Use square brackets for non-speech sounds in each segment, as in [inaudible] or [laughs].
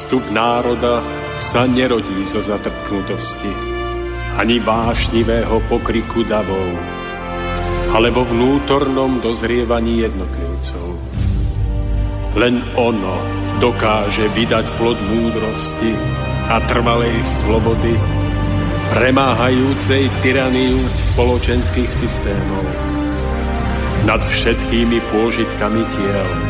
Zostup národa sa nerodí zo zatrpknutosti, ani vášnivého pokriku davov, alebo vnútornom dozrievaní jednotlivcov. Len ono dokáže vydať plod múdrosti a trvalej slobody, premáhajúcej tyraniu spoločenských systémov. Nad všetkými pôžitkami tiel,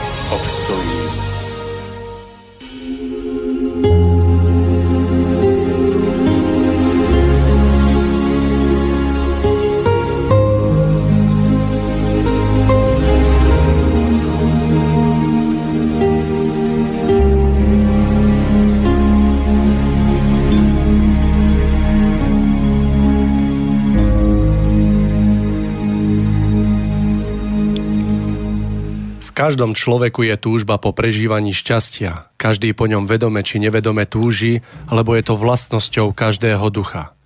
obstojí? Každom človeku je túžba po prežívaní šťastia. Každý po ňom vedome či nevedome túži, lebo je to vlastnosťou každého ducha.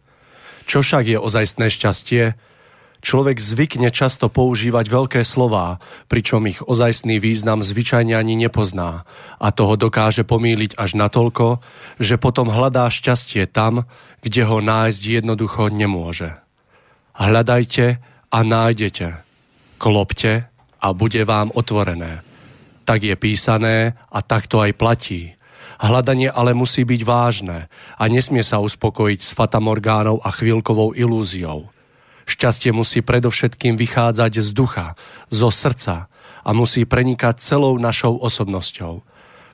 Čo však je ozajstné šťastie? Človek zvykne často používať veľké slová, pričom ich ozajstný význam zvyčajne ani nepozná a toho dokáže pomýliť až natoľko, že potom hľadá šťastie tam, kde ho nájsť jednoducho nemôže. Hľadajte a nájdete. Klopte a bude vám otvorené. Tak je písané a tak to aj platí. Hľadanie ale musí byť vážne a nesmie sa uspokojiť s fatamorgánou a chvíľkovou ilúziou. Šťastie musí predovšetkým vychádzať z ducha, zo srdca a musí prenikať celou našou osobnosťou.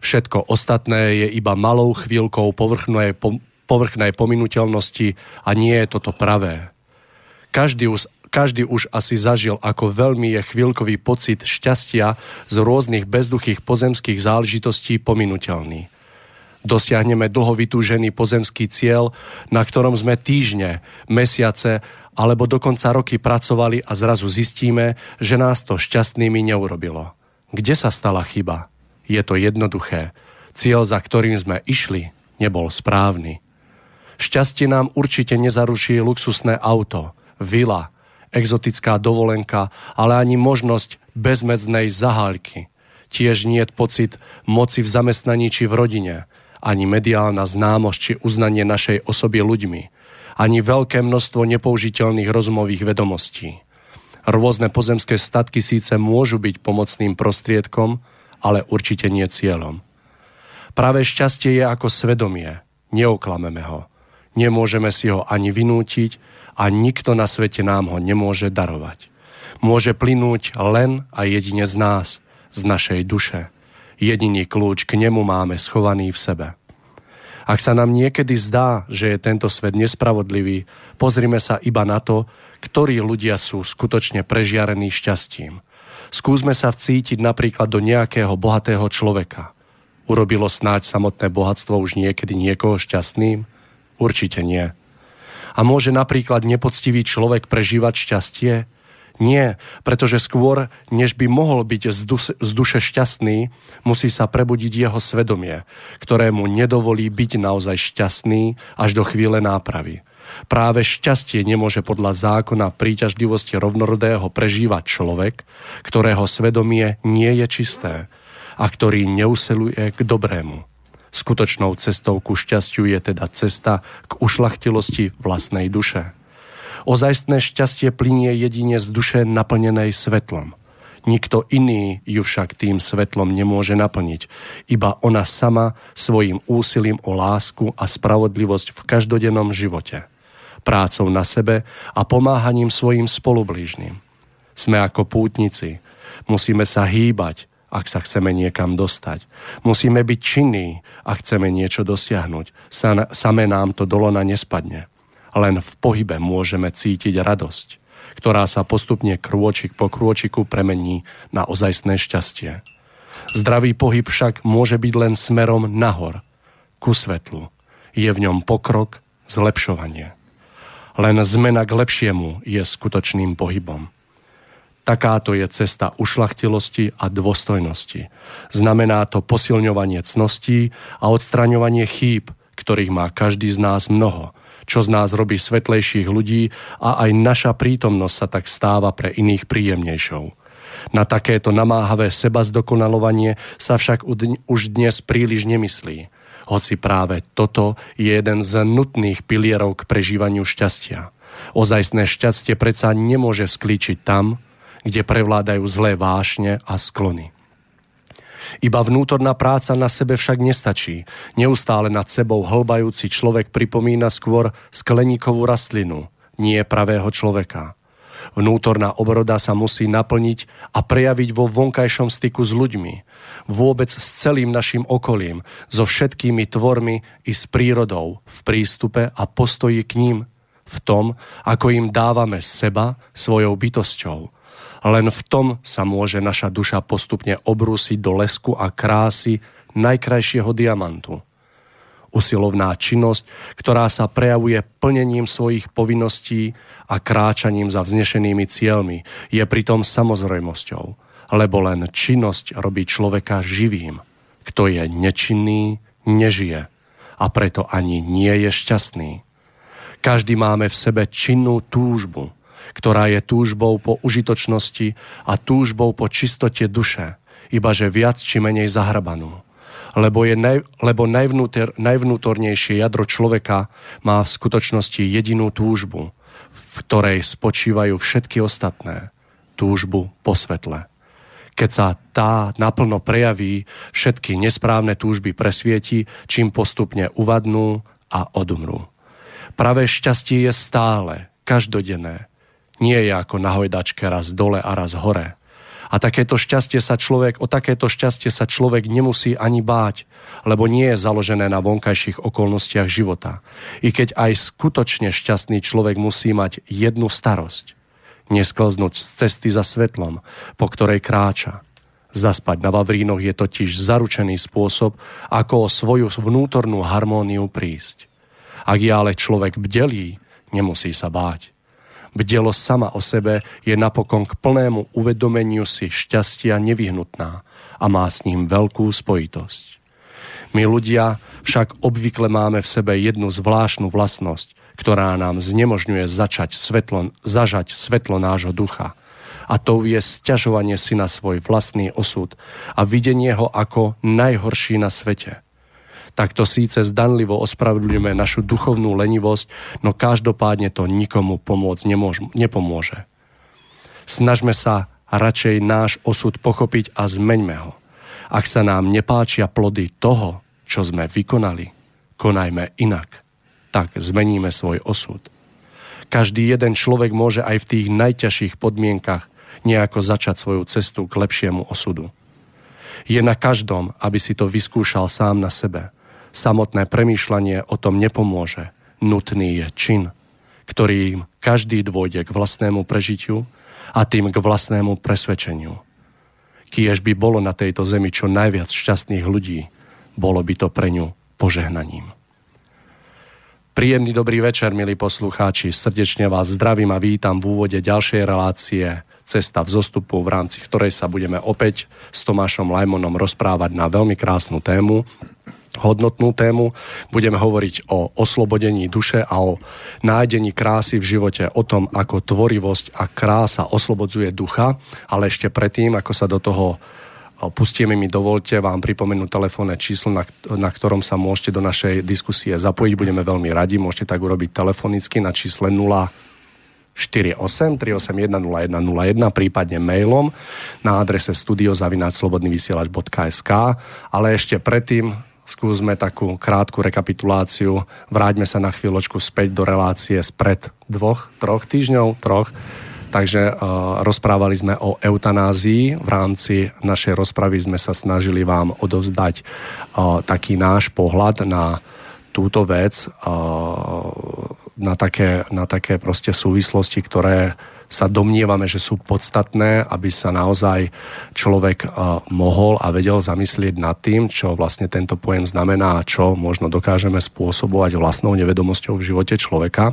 Všetko ostatné je iba malou chvíľkou povrchnej, povrchnej pominuteľnosti a nie je toto pravé. Každý každý už asi zažil, ako veľmi je chvíľkový pocit šťastia z rôznych bezduchých pozemských záležitostí pominuteľný. Dosiahneme dlho vytúžený pozemský cieľ, na ktorom sme týždne, mesiace alebo dokonca roky pracovali a zrazu zistíme, že nás to šťastnými neurobilo. Kde sa stala chyba? Je to jednoduché. Cieľ, za ktorým sme išli, nebol správny. Šťastie nám určite nezaruší luxusné auto, vila, exotická dovolenka, ale ani možnosť bezmedznej zahálky. Tiež nie pocit moci v zamestnaní či v rodine, ani mediálna známosť či uznanie našej osoby ľuďmi, ani veľké množstvo nepoužiteľných rozumových vedomostí. Rôzne pozemské statky síce môžu byť pomocným prostriedkom, ale určite nie cieľom. Práve šťastie je ako svedomie. Neoklameme ho. Nemôžeme si ho ani vynútiť, a nikto na svete nám ho nemôže darovať. Môže plynúť len a jedine z nás, z našej duše. Jediný kľúč k nemu máme schovaný v sebe. Ak sa nám niekedy zdá, že je tento svet nespravodlivý, pozrime sa iba na to, ktorí ľudia sú skutočne prežiarení šťastím. Skúsme sa vcítiť napríklad do nejakého bohatého človeka. Urobilo snáď samotné bohatstvo už niekedy niekoho šťastným? Určite nie. A môže napríklad nepoctivý človek prežívať šťastie? Nie, pretože skôr, než by mohol byť z, duše, z duše šťastný, musí sa prebudiť jeho svedomie, ktorému nedovolí byť naozaj šťastný až do chvíle nápravy. Práve šťastie nemôže podľa zákona príťažlivosti rovnorodého prežívať človek, ktorého svedomie nie je čisté a ktorý neuseluje k dobrému. Skutočnou cestou ku šťastiu je teda cesta k ušlachtilosti vlastnej duše. Ozajstné šťastie plinie jedine z duše naplnenej svetlom. Nikto iný ju však tým svetlom nemôže naplniť. Iba ona sama svojim úsilím o lásku a spravodlivosť v každodennom živote. Prácou na sebe a pomáhaním svojim spolublížnym. Sme ako pútnici. Musíme sa hýbať, ak sa chceme niekam dostať. Musíme byť činní, ak chceme niečo dosiahnuť. Samé nám to dolona nespadne. Len v pohybe môžeme cítiť radosť, ktorá sa postupne krôčik po krôčiku premení na ozajstné šťastie. Zdravý pohyb však môže byť len smerom nahor, ku svetlu. Je v ňom pokrok, zlepšovanie. Len zmena k lepšiemu je skutočným pohybom. Takáto je cesta ušlachtilosti a dôstojnosti. Znamená to posilňovanie cností a odstraňovanie chýb, ktorých má každý z nás mnoho, čo z nás robí svetlejších ľudí a aj naša prítomnosť sa tak stáva pre iných príjemnejšou. Na takéto namáhavé seba zdokonalovanie sa však už dnes príliš nemyslí, hoci práve toto je jeden z nutných pilierov k prežívaniu šťastia. Ozajstné šťastie predsa nemôže sklíčiť tam, kde prevládajú zlé vášne a sklony. Iba vnútorná práca na sebe však nestačí. Neustále nad sebou hlbajúci človek pripomína skôr skleníkovú rastlinu, nie pravého človeka. Vnútorná obroda sa musí naplniť a prejaviť vo vonkajšom styku s ľuďmi, vôbec s celým našim okolím, so všetkými tvormi i s prírodou, v prístupe a postoji k ním, v tom, ako im dávame seba svojou bytosťou – len v tom sa môže naša duša postupne obrúsiť do lesku a krásy najkrajšieho diamantu. Usilovná činnosť, ktorá sa prejavuje plnením svojich povinností a kráčaním za vznešenými cieľmi, je pritom samozrejmosťou, lebo len činnosť robí človeka živým. Kto je nečinný, nežije a preto ani nie je šťastný. Každý máme v sebe činnú túžbu, ktorá je túžbou po užitočnosti a túžbou po čistote duše, ibaže viac či menej zahrbanú. Lebo, je naj, lebo najvnútor, najvnútornejšie jadro človeka má v skutočnosti jedinú túžbu, v ktorej spočívajú všetky ostatné. Túžbu po svetle. Keď sa tá naplno prejaví, všetky nesprávne túžby presvieti, čím postupne uvadnú a odumrú. Pravé šťastie je stále, každodenné, nie je ako na hojdačke raz dole a raz hore. A takéto šťastie sa človek, o takéto šťastie sa človek nemusí ani báť, lebo nie je založené na vonkajších okolnostiach života. I keď aj skutočne šťastný človek musí mať jednu starosť. Nesklznúť z cesty za svetlom, po ktorej kráča. Zaspať na Vavrínoch je totiž zaručený spôsob, ako o svoju vnútornú harmóniu prísť. Ak je ale človek bdelý, nemusí sa báť. Bdelosť sama o sebe je napokon k plnému uvedomeniu si šťastia nevyhnutná a má s ním veľkú spojitosť. My ľudia však obvykle máme v sebe jednu zvláštnu vlastnosť, ktorá nám znemožňuje začať svetlo, zažať svetlo nášho ducha. A to je sťažovanie si na svoj vlastný osud a videnie ho ako najhorší na svete – tak to síce zdanlivo ospravedlňujeme našu duchovnú lenivosť, no každopádne to nikomu pomôcť nemôž, nepomôže. Snažme sa radšej náš osud pochopiť a zmeňme ho. Ak sa nám nepáčia plody toho, čo sme vykonali, konajme inak. Tak zmeníme svoj osud. Každý jeden človek môže aj v tých najťažších podmienkach nejako začať svoju cestu k lepšiemu osudu. Je na každom, aby si to vyskúšal sám na sebe – Samotné premýšľanie o tom nepomôže. Nutný je čin, ktorým každý dôjde k vlastnému prežitiu a tým k vlastnému presvedčeniu. Kiež by bolo na tejto zemi čo najviac šťastných ľudí, bolo by to pre ňu požehnaním. Príjemný dobrý večer, milí poslucháči. Srdečne vás zdravím a vítam v úvode ďalšej relácie Cesta v zostupu, v rámci ktorej sa budeme opäť s Tomášom Lajmonom rozprávať na veľmi krásnu tému, hodnotnú tému. Budeme hovoriť o oslobodení duše a o nájdení krásy v živote, o tom, ako tvorivosť a krása oslobodzuje ducha, ale ešte predtým, ako sa do toho pustíme mi, dovolte vám pripomenúť telefónne číslo, na, na ktorom sa môžete do našej diskusie zapojiť. Budeme veľmi radi, môžete tak urobiť telefonicky na čísle 0 48 381 0101, prípadne mailom na adrese studiozavináčslobodnyvysielač.sk ale ešte predtým skúsme takú krátku rekapituláciu. Vráťme sa na chvíľočku späť do relácie spred dvoch, troch týždňov, troch. Takže uh, rozprávali sme o eutanázii. V rámci našej rozpravy sme sa snažili vám odovzdať uh, taký náš pohľad na túto vec, uh, na také, na také proste súvislosti, ktoré sa domnievame, že sú podstatné, aby sa naozaj človek mohol a vedel zamyslieť nad tým, čo vlastne tento pojem znamená a čo možno dokážeme spôsobovať vlastnou nevedomosťou v živote človeka.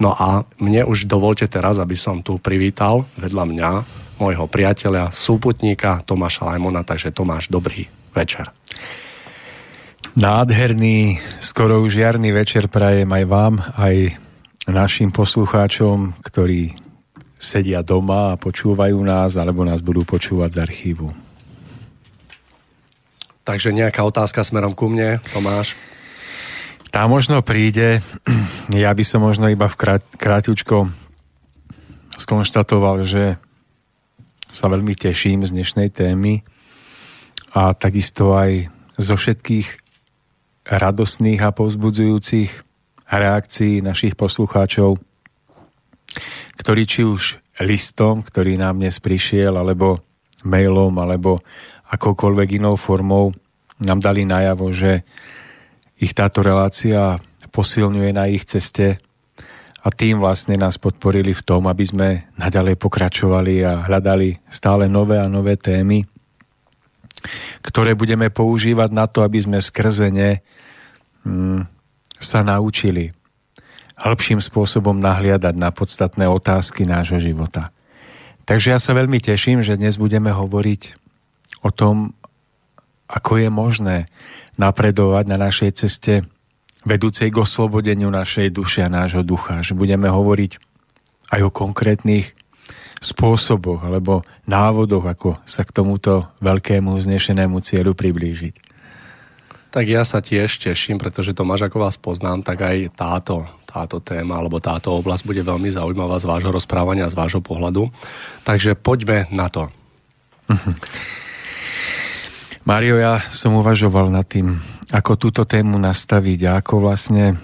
No a mne už dovolte teraz, aby som tu privítal vedľa mňa môjho priateľa, súputníka Tomáša Lajmona, takže Tomáš, dobrý večer. Nádherný, skoro už jarný večer prajem aj vám, aj našim poslucháčom, ktorí sedia doma a počúvajú nás, alebo nás budú počúvať z archívu. Takže nejaká otázka smerom ku mne, Tomáš? Tá možno príde. [clears throat] Ja by som možno iba v krát, kráťučko skonštatoval, že sa veľmi teším z dnešnej témy a takisto aj zo všetkých radosných a povzbudzujúcich reakcií našich poslucháčov, ktorí či už listom, ktorý nám dnes prišiel, alebo mailom, alebo akoukoľvek inou formou nám dali najavo, že ich táto relácia posilňuje na ich ceste a tým vlastne nás podporili v tom, aby sme naďalej pokračovali a hľadali stále nové a nové témy, ktoré budeme používať na to, aby sme skrze ne mm, sa naučili hĺbším spôsobom nahliadať na podstatné otázky nášho života. Takže ja sa veľmi teším, že dnes budeme hovoriť o tom, ako je možné napredovať na našej ceste vedúcej k oslobodeniu našej duše a nášho ducha. Že budeme hovoriť aj o konkrétnych spôsoboch alebo návodoch, ako sa k tomuto veľkému znešenému cieľu priblížiť. Tak ja sa tiež teším, pretože Tomáš, ako vás poznám, tak aj táto, táto téma alebo táto oblasť bude veľmi zaujímavá z vášho rozprávania, z vášho pohľadu. Takže poďme na to. Mario, ja som uvažoval nad tým, ako túto tému nastaviť a ako vlastne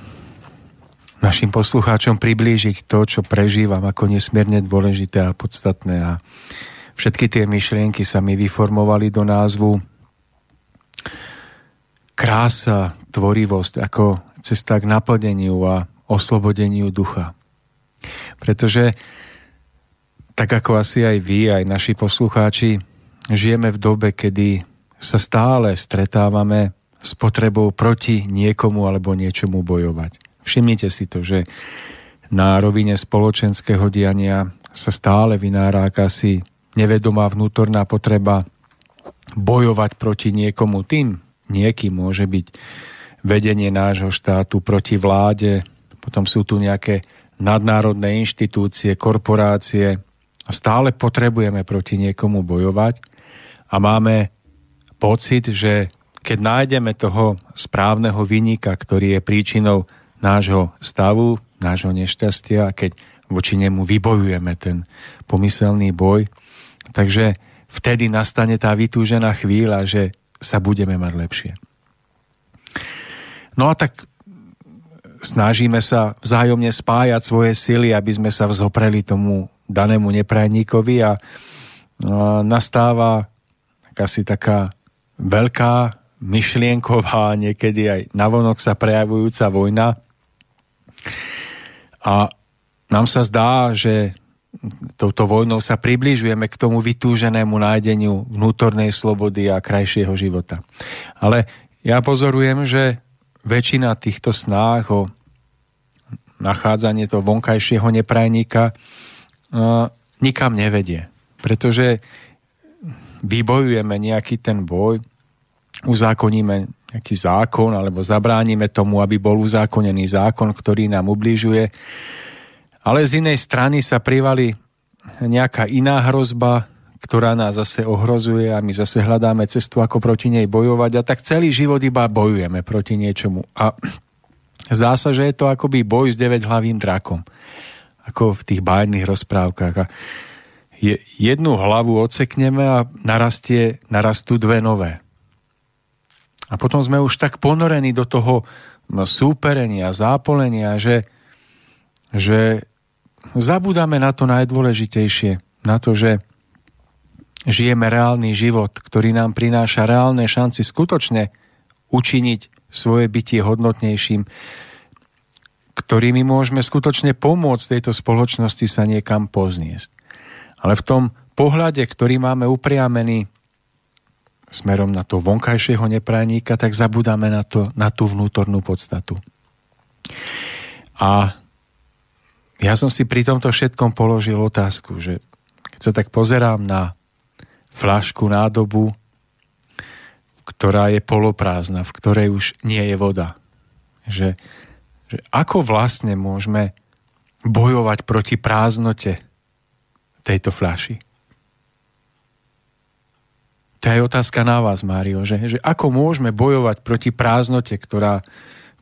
našim poslucháčom priblížiť to, čo prežívam ako nesmierne dôležité a podstatné. A všetky tie myšlienky sa mi vyformovali do názvu krása, tvorivosť ako cesta k naplneniu a oslobodeniu ducha. Pretože tak ako asi aj vy, aj naši poslucháči, žijeme v dobe, kedy sa stále stretávame s potrebou proti niekomu alebo niečomu bojovať. Všimnite si to, že na rovine spoločenského diania sa stále vynára akási nevedomá vnútorná potreba bojovať proti niekomu tým, niekým môže byť vedenie nášho štátu proti vláde, potom sú tu nejaké nadnárodné inštitúcie, korporácie stále potrebujeme proti niekomu bojovať a máme pocit, že keď nájdeme toho správneho vynika, ktorý je príčinou nášho stavu, nášho nešťastia keď voči nemu vybojujeme ten pomyselný boj, takže vtedy nastane tá vytúžená chvíľa, že sa budeme mať lepšie. No a tak snažíme sa vzájomne spájať svoje sily, aby sme sa vzopreli tomu danému neprajníkovi a nastáva asi taká veľká myšlienková, niekedy aj navonok sa prejavujúca vojna. A nám sa zdá, že touto vojnou sa približujeme k tomu vytúženému nájdeniu vnútornej slobody a krajšieho života. Ale ja pozorujem, že väčšina týchto snách o nachádzanie toho vonkajšieho neprajníka uh, nikam nevedie. Pretože vybojujeme nejaký ten boj, uzákoníme nejaký zákon alebo zabránime tomu, aby bol uzákonený zákon, ktorý nám ubližuje ale z inej strany sa privali nejaká iná hrozba, ktorá nás zase ohrozuje a my zase hľadáme cestu, ako proti nej bojovať a tak celý život iba bojujeme proti niečomu. A zdá sa, že je to akoby boj s deväťhlavým drakom, ako v tých bájnych rozprávkach. A jednu hlavu odsekneme a narastie, narastú dve nové. A potom sme už tak ponorení do toho súperenia, zápolenia, že, že Zabudáme na to najdôležitejšie, na to, že žijeme reálny život, ktorý nám prináša reálne šanci skutočne učiniť svoje bytie hodnotnejším. ktorými môžeme skutočne pomôcť tejto spoločnosti sa niekam pozniesť. Ale v tom pohľade, ktorý máme upriamený smerom na to vonkajšieho neprajníka, tak zabudáme na, to, na tú vnútornú podstatu. A ja som si pri tomto všetkom položil otázku, že keď sa tak pozerám na flašku, nádobu, ktorá je poloprázdna, v ktorej už nie je voda. Že, že ako vlastne môžeme bojovať proti prázdnote tejto fľaši? To je otázka na vás, Mário, že, že ako môžeme bojovať proti prázdnote, ktorá,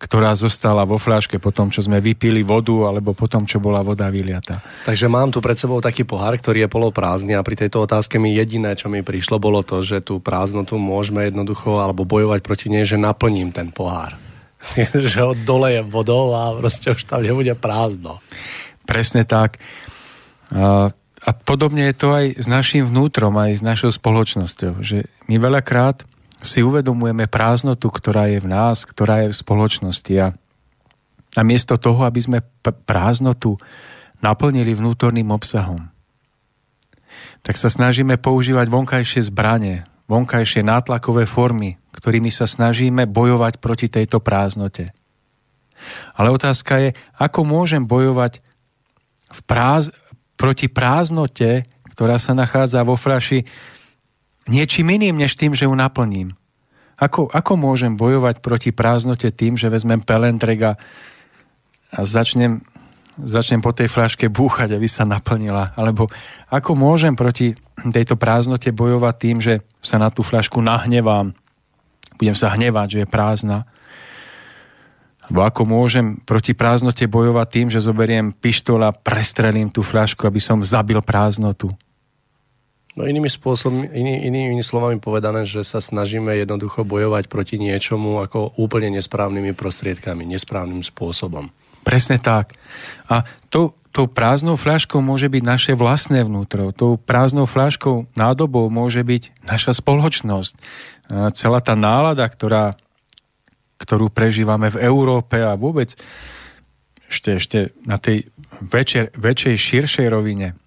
ktorá zostala vo fľaške po tom, čo sme vypili vodu alebo po tom, čo bola voda vyliata. Takže mám tu pred sebou taký pohár, ktorý je poloprázdny a pri tejto otázke mi jediné, čo mi prišlo, bolo to, že tú prázdnotu môžeme jednoducho alebo bojovať proti nej, že naplním ten pohár. [laughs] že ho dolejem vodou a proste už tam nebude prázdno. Presne tak. A, a podobne je to aj s našim vnútrom, aj s našou spoločnosťou. Že my veľakrát si uvedomujeme prázdnotu, ktorá je v nás, ktorá je v spoločnosti a, a miesto toho, aby sme prázdnotu naplnili vnútorným obsahom, tak sa snažíme používať vonkajšie zbranie, vonkajšie nátlakové formy, ktorými sa snažíme bojovať proti tejto prázdnote. Ale otázka je, ako môžem bojovať v práz- proti prázdnote, ktorá sa nachádza vo fľaši, niečím iným, než tým, že ju naplním. Ako, ako môžem bojovať proti prázdnote tým, že vezmem pelendrek a, začnem, začnem po tej fľaške búchať, aby sa naplnila? Alebo ako môžem proti tejto prázdnote bojovať tým, že sa na tú fľašku nahnevám, budem sa hnevať, že je prázdna? Alebo ako môžem proti prázdnote bojovať tým, že zoberiem pištol a prestrelím tú fľašku, aby som zabil prázdnotu? No inými spôsobmi, iný, inými slovami povedané, že sa snažíme jednoducho bojovať proti niečomu ako úplne nesprávnymi prostriedkami, nesprávnym spôsobom. Presne tak. A to, tou prázdnou fľaškou môže byť naše vlastné vnútro. Tou prázdnou fľaškou nádobou môže byť naša spoločnosť. A celá tá nálada, ktorá, ktorú prežívame v Európe a vôbec ešte, ešte na tej väčšej, väčšej širšej rovine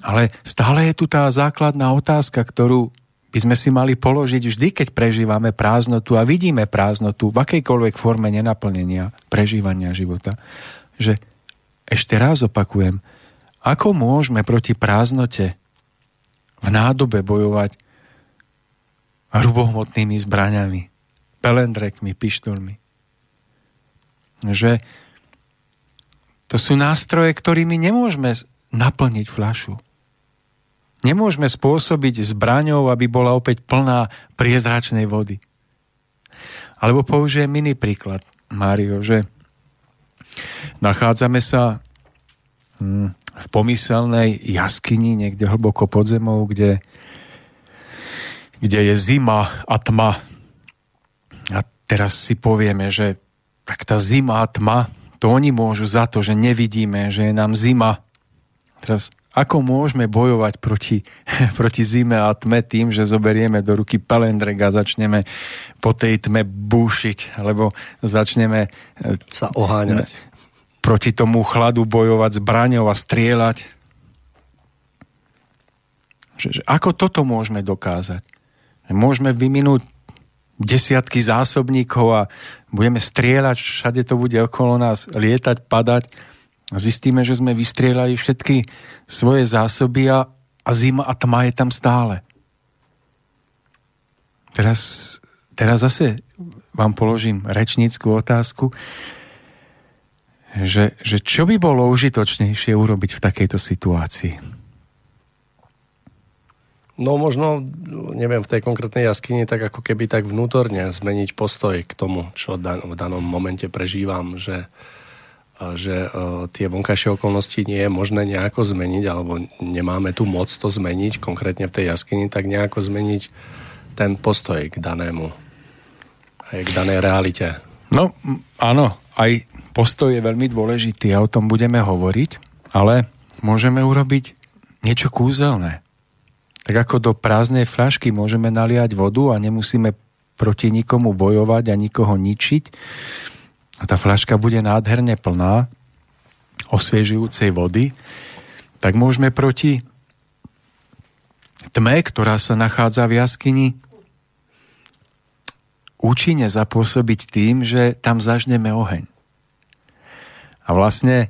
ale stále je tu tá základná otázka, ktorú by sme si mali položiť vždy, keď prežívame prázdnotu a vidíme prázdnotu v akejkoľvek forme nenaplnenia, prežívania života. Že ešte raz opakujem, ako môžeme proti prázdnote v nádobe bojovať hrubohmotnými zbraňami, pelendrekmi, pištolmi. Že to sú nástroje, ktorými nemôžeme naplniť fľašu. Nemôžeme spôsobiť zbraňou, aby bola opäť plná priezračnej vody. Alebo použijem iný príklad, Mário, že nachádzame sa hm, v pomyselnej jaskyni niekde hlboko pod zemou, kde, kde je zima a tma. A teraz si povieme, že tak tá zima a tma, to oni môžu za to, že nevidíme, že je nám zima. Teraz ako môžeme bojovať proti, [laughs] proti zime a tme tým, že zoberieme do ruky pelendrek a začneme po tej tme búšiť, alebo začneme e, sa oháňať. Proti tomu chladu bojovať zbraňou a strieľať. Že, že ako toto môžeme dokázať? Môžeme vyminúť desiatky zásobníkov a budeme strieľať, všade to bude okolo nás lietať, padať zistíme, že sme vystrieľali všetky svoje zásoby a, a zima a tma je tam stále. Teraz, teraz zase vám položím rečníckú otázku, že, že čo by bolo užitočnejšie urobiť v takejto situácii? No možno, neviem, v tej konkrétnej jaskyni tak ako keby tak vnútorne zmeniť postoj k tomu, čo v danom momente prežívam, že že e, tie vonkajšie okolnosti nie je možné nejako zmeniť, alebo nemáme tu moc to zmeniť, konkrétne v tej jaskyni, tak nejako zmeniť ten postoj k danému, aj k danej realite. No, áno, aj postoj je veľmi dôležitý a o tom budeme hovoriť, ale môžeme urobiť niečo kúzelné. Tak ako do prázdnej fľašky môžeme naliať vodu a nemusíme proti nikomu bojovať a nikoho ničiť, a tá fľaška bude nádherne plná osviežujúcej vody, tak môžeme proti tme, ktorá sa nachádza v jaskyni, účinne zapôsobiť tým, že tam zažneme oheň. A vlastne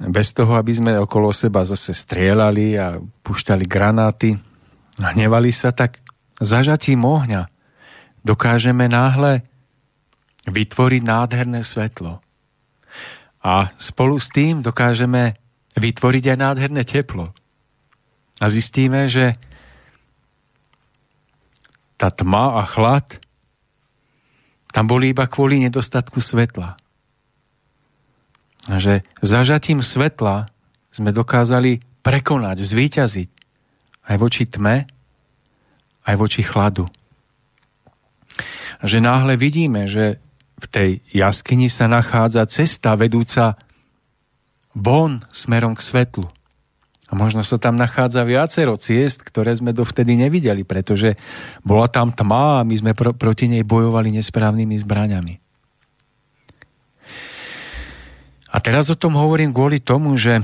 bez toho, aby sme okolo seba zase strieľali a pušťali granáty hnevali sa, tak zažatím ohňa dokážeme náhle vytvoriť nádherné svetlo. A spolu s tým dokážeme vytvoriť aj nádherné teplo. A zistíme, že tá tma a chlad tam boli iba kvôli nedostatku svetla. A že zažatím svetla sme dokázali prekonať, zvíťaziť aj voči tme, aj voči chladu. A že náhle vidíme, že v tej jaskyni sa nachádza cesta vedúca von smerom k svetlu. A možno sa tam nachádza viacero ciest, ktoré sme dovtedy nevideli, pretože bola tam tma a my sme pro, proti nej bojovali nesprávnymi zbraňami. A teraz o tom hovorím kvôli tomu, že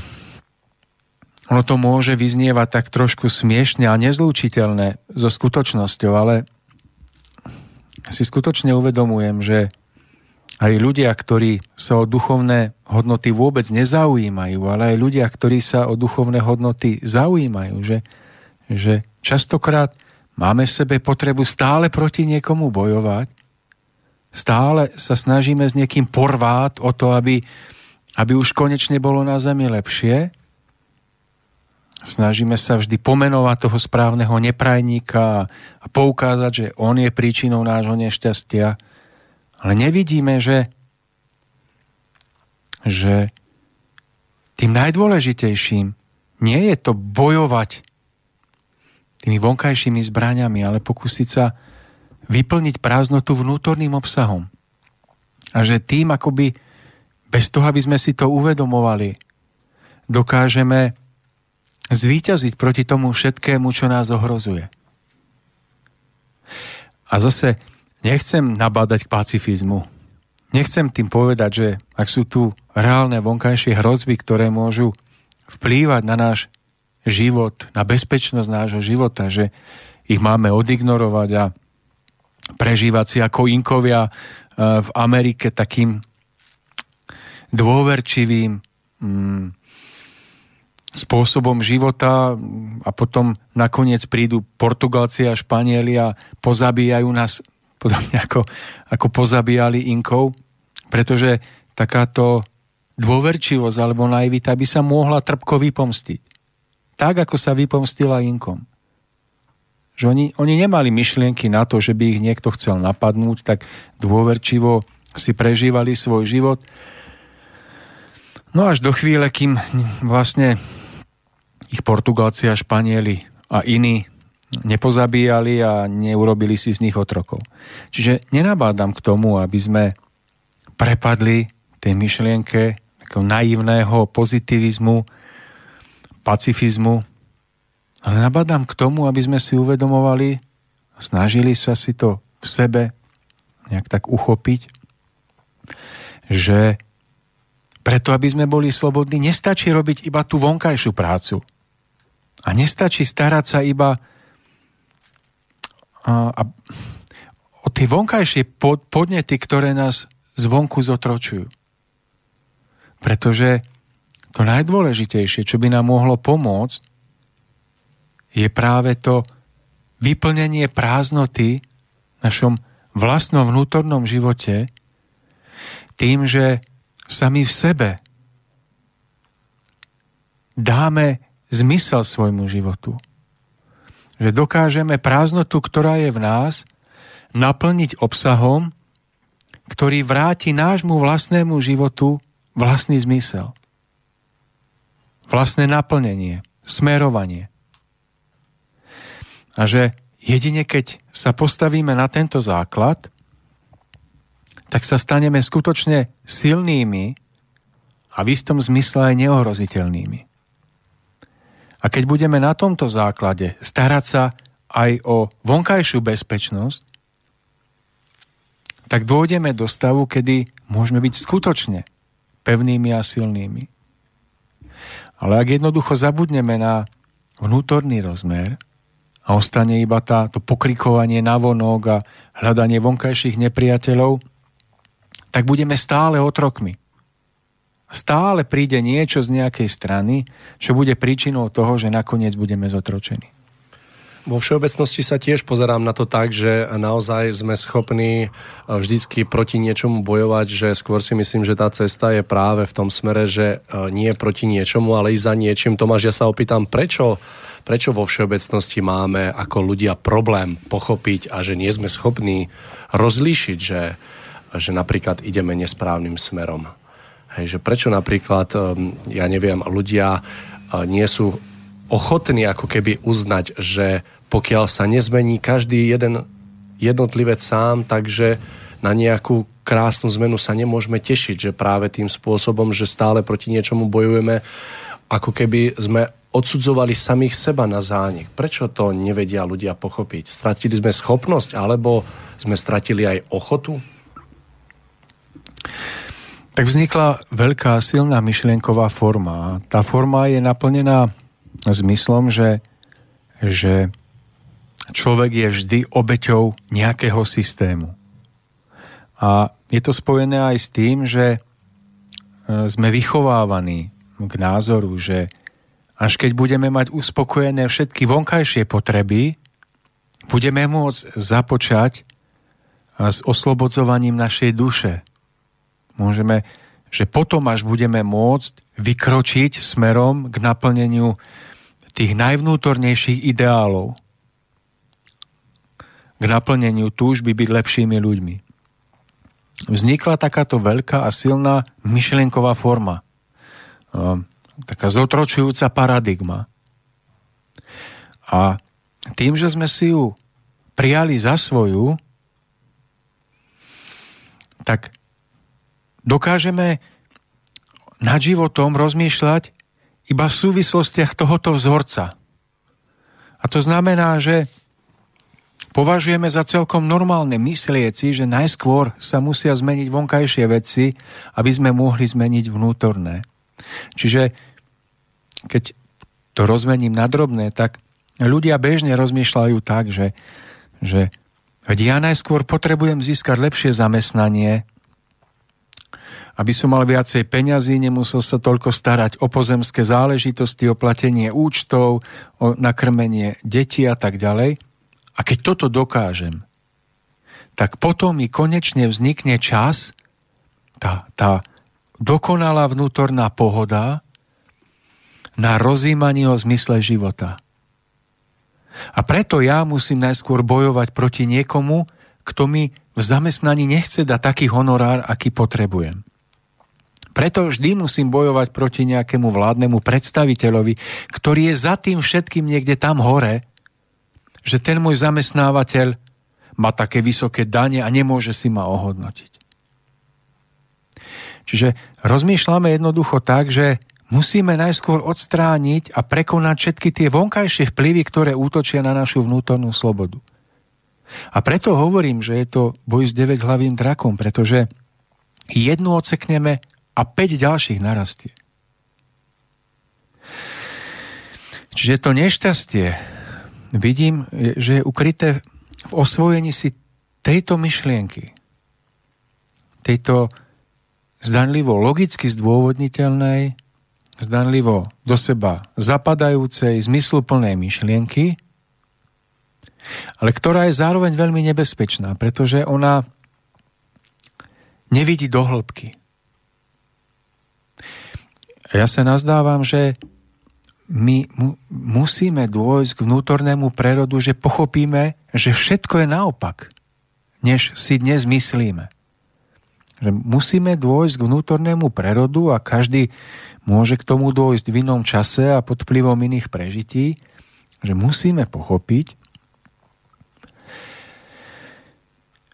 ono to môže vyznievať tak trošku smiešne a nezlúčiteľné so skutočnosťou, ale si skutočne uvedomujem, že aj ľudia, ktorí sa o duchovné hodnoty vôbec nezaujímajú, ale aj ľudia, ktorí sa o duchovné hodnoty zaujímajú, že, že častokrát máme v sebe potrebu stále proti niekomu bojovať, stále sa snažíme s niekým porvát o to, aby, aby už konečne bolo na zemi lepšie. Snažíme sa vždy pomenovať toho správneho neprajníka a poukázať, že on je príčinou nášho nešťastia. Ale nevidíme, že, že tým najdôležitejším nie je to bojovať tými vonkajšími zbraniami, ale pokúsiť sa vyplniť prázdnotu vnútorným obsahom. A že tým akoby bez toho, aby sme si to uvedomovali, dokážeme zvíťaziť proti tomu všetkému, čo nás ohrozuje. A zase Nechcem nabádať k pacifizmu. Nechcem tým povedať, že ak sú tu reálne vonkajšie hrozby, ktoré môžu vplývať na náš život, na bezpečnosť nášho života, že ich máme odignorovať a prežívať si ako inkovia e, v Amerike takým dôverčivým mm, spôsobom života a potom nakoniec prídu Portugalci a Španieli a pozabíjajú nás podobne ako, ako pozabíjali Inkov, pretože takáto dôverčivosť alebo naivita by sa mohla trpko vypomstiť. Tak, ako sa vypomstila Inkom. Že oni, oni nemali myšlienky na to, že by ich niekto chcel napadnúť, tak dôverčivo si prežívali svoj život. No až do chvíle, kým vlastne ich Portugalci a Španieli a iní nepozabíjali a neurobili si z nich otrokov. Čiže nenabádam k tomu, aby sme prepadli tej myšlienke takého naivného pozitivizmu, pacifizmu, ale nabádam k tomu, aby sme si uvedomovali snažili sa si to v sebe nejak tak uchopiť, že preto, aby sme boli slobodní, nestačí robiť iba tú vonkajšiu prácu. A nestačí starať sa iba a, a o tie vonkajšie pod, podnety, ktoré nás zvonku zotročujú. Pretože to najdôležitejšie, čo by nám mohlo pomôcť, je práve to vyplnenie prázdnoty v našom vlastnom vnútornom živote tým, že sami v sebe dáme zmysel svojmu životu že dokážeme prázdnotu, ktorá je v nás, naplniť obsahom, ktorý vráti nášmu vlastnému životu vlastný zmysel. Vlastné naplnenie, smerovanie. A že jedine keď sa postavíme na tento základ, tak sa staneme skutočne silnými a v istom zmysle aj neohroziteľnými. A keď budeme na tomto základe starať sa aj o vonkajšiu bezpečnosť, tak dôjdeme do stavu, kedy môžeme byť skutočne pevnými a silnými. Ale ak jednoducho zabudneme na vnútorný rozmer a ostane iba tá, to pokrikovanie na vonok a hľadanie vonkajších nepriateľov, tak budeme stále otrokmi. Stále príde niečo z nejakej strany, čo bude príčinou toho, že nakoniec budeme zotročení. Vo všeobecnosti sa tiež pozerám na to tak, že naozaj sme schopní vždycky proti niečomu bojovať, že skôr si myslím, že tá cesta je práve v tom smere, že e, nie proti niečomu, ale i za niečím. Tomáš, ja sa opýtam, prečo, prečo vo všeobecnosti máme ako ľudia problém pochopiť a že nie sme schopní rozlíšiť, že, že napríklad ideme nesprávnym smerom. Hej, že prečo napríklad, e, ja neviem, ľudia e, nie sú ochotní ako keby uznať, že pokiaľ sa nezmení každý jeden jednotlivec sám, takže na nejakú krásnu zmenu sa nemôžeme tešiť, že práve tým spôsobom, že stále proti niečomu bojujeme, ako keby sme odsudzovali samých seba na zánik. Prečo to nevedia ľudia pochopiť? Stratili sme schopnosť, alebo sme stratili aj ochotu? Tak vznikla veľká silná myšlienková forma. Tá forma je naplnená zmyslom, že, že človek je vždy obeťou nejakého systému. A je to spojené aj s tým, že e, sme vychovávaní k názoru, že až keď budeme mať uspokojené všetky vonkajšie potreby, budeme môcť započať s oslobodzovaním našej duše. Môžeme, že potom až budeme môcť vykročiť smerom k naplneniu tých najvnútornejších ideálov k naplneniu túžby byť lepšími ľuďmi. Vznikla takáto veľká a silná myšlienková forma. Taká zotročujúca paradigma. A tým, že sme si ju prijali za svoju, tak dokážeme nad životom rozmýšľať iba v súvislostiach tohoto vzorca. A to znamená, že považujeme za celkom normálne myslieť si, že najskôr sa musia zmeniť vonkajšie veci, aby sme mohli zmeniť vnútorné. Čiže keď to rozmením na drobné, tak ľudia bežne rozmýšľajú tak, že, že ja najskôr potrebujem získať lepšie zamestnanie, aby som mal viacej peňazí, nemusel sa toľko starať o pozemské záležitosti, o platenie účtov, o nakrmenie detí a tak ďalej. A keď toto dokážem, tak potom mi konečne vznikne čas, tá, tá dokonalá vnútorná pohoda na rozímanie o zmysle života. A preto ja musím najskôr bojovať proti niekomu, kto mi v zamestnaní nechce dať taký honorár, aký potrebujem. Preto vždy musím bojovať proti nejakému vládnemu predstaviteľovi, ktorý je za tým všetkým niekde tam hore, že ten môj zamestnávateľ má také vysoké dane a nemôže si ma ohodnotiť. Čiže rozmýšľame jednoducho tak, že musíme najskôr odstrániť a prekonať všetky tie vonkajšie vplyvy, ktoré útočia na našu vnútornú slobodu. A preto hovorím, že je to boj s 9 hlavým drakom, pretože jednu odsekneme a 5 ďalších narastie. Čiže to nešťastie vidím, že je ukryté v osvojení si tejto myšlienky, tejto zdanlivo logicky zdôvodniteľnej, zdanlivo do seba zapadajúcej, zmysluplnej myšlienky, ale ktorá je zároveň veľmi nebezpečná, pretože ona nevidí do hĺbky. Ja sa nazdávam, že my mu, musíme dôjsť k vnútornému prerodu, že pochopíme, že všetko je naopak, než si dnes myslíme. Že musíme dôjsť k vnútornému prerodu a každý môže k tomu dôjsť v inom čase a pod vplyvom iných prežití, že musíme pochopiť,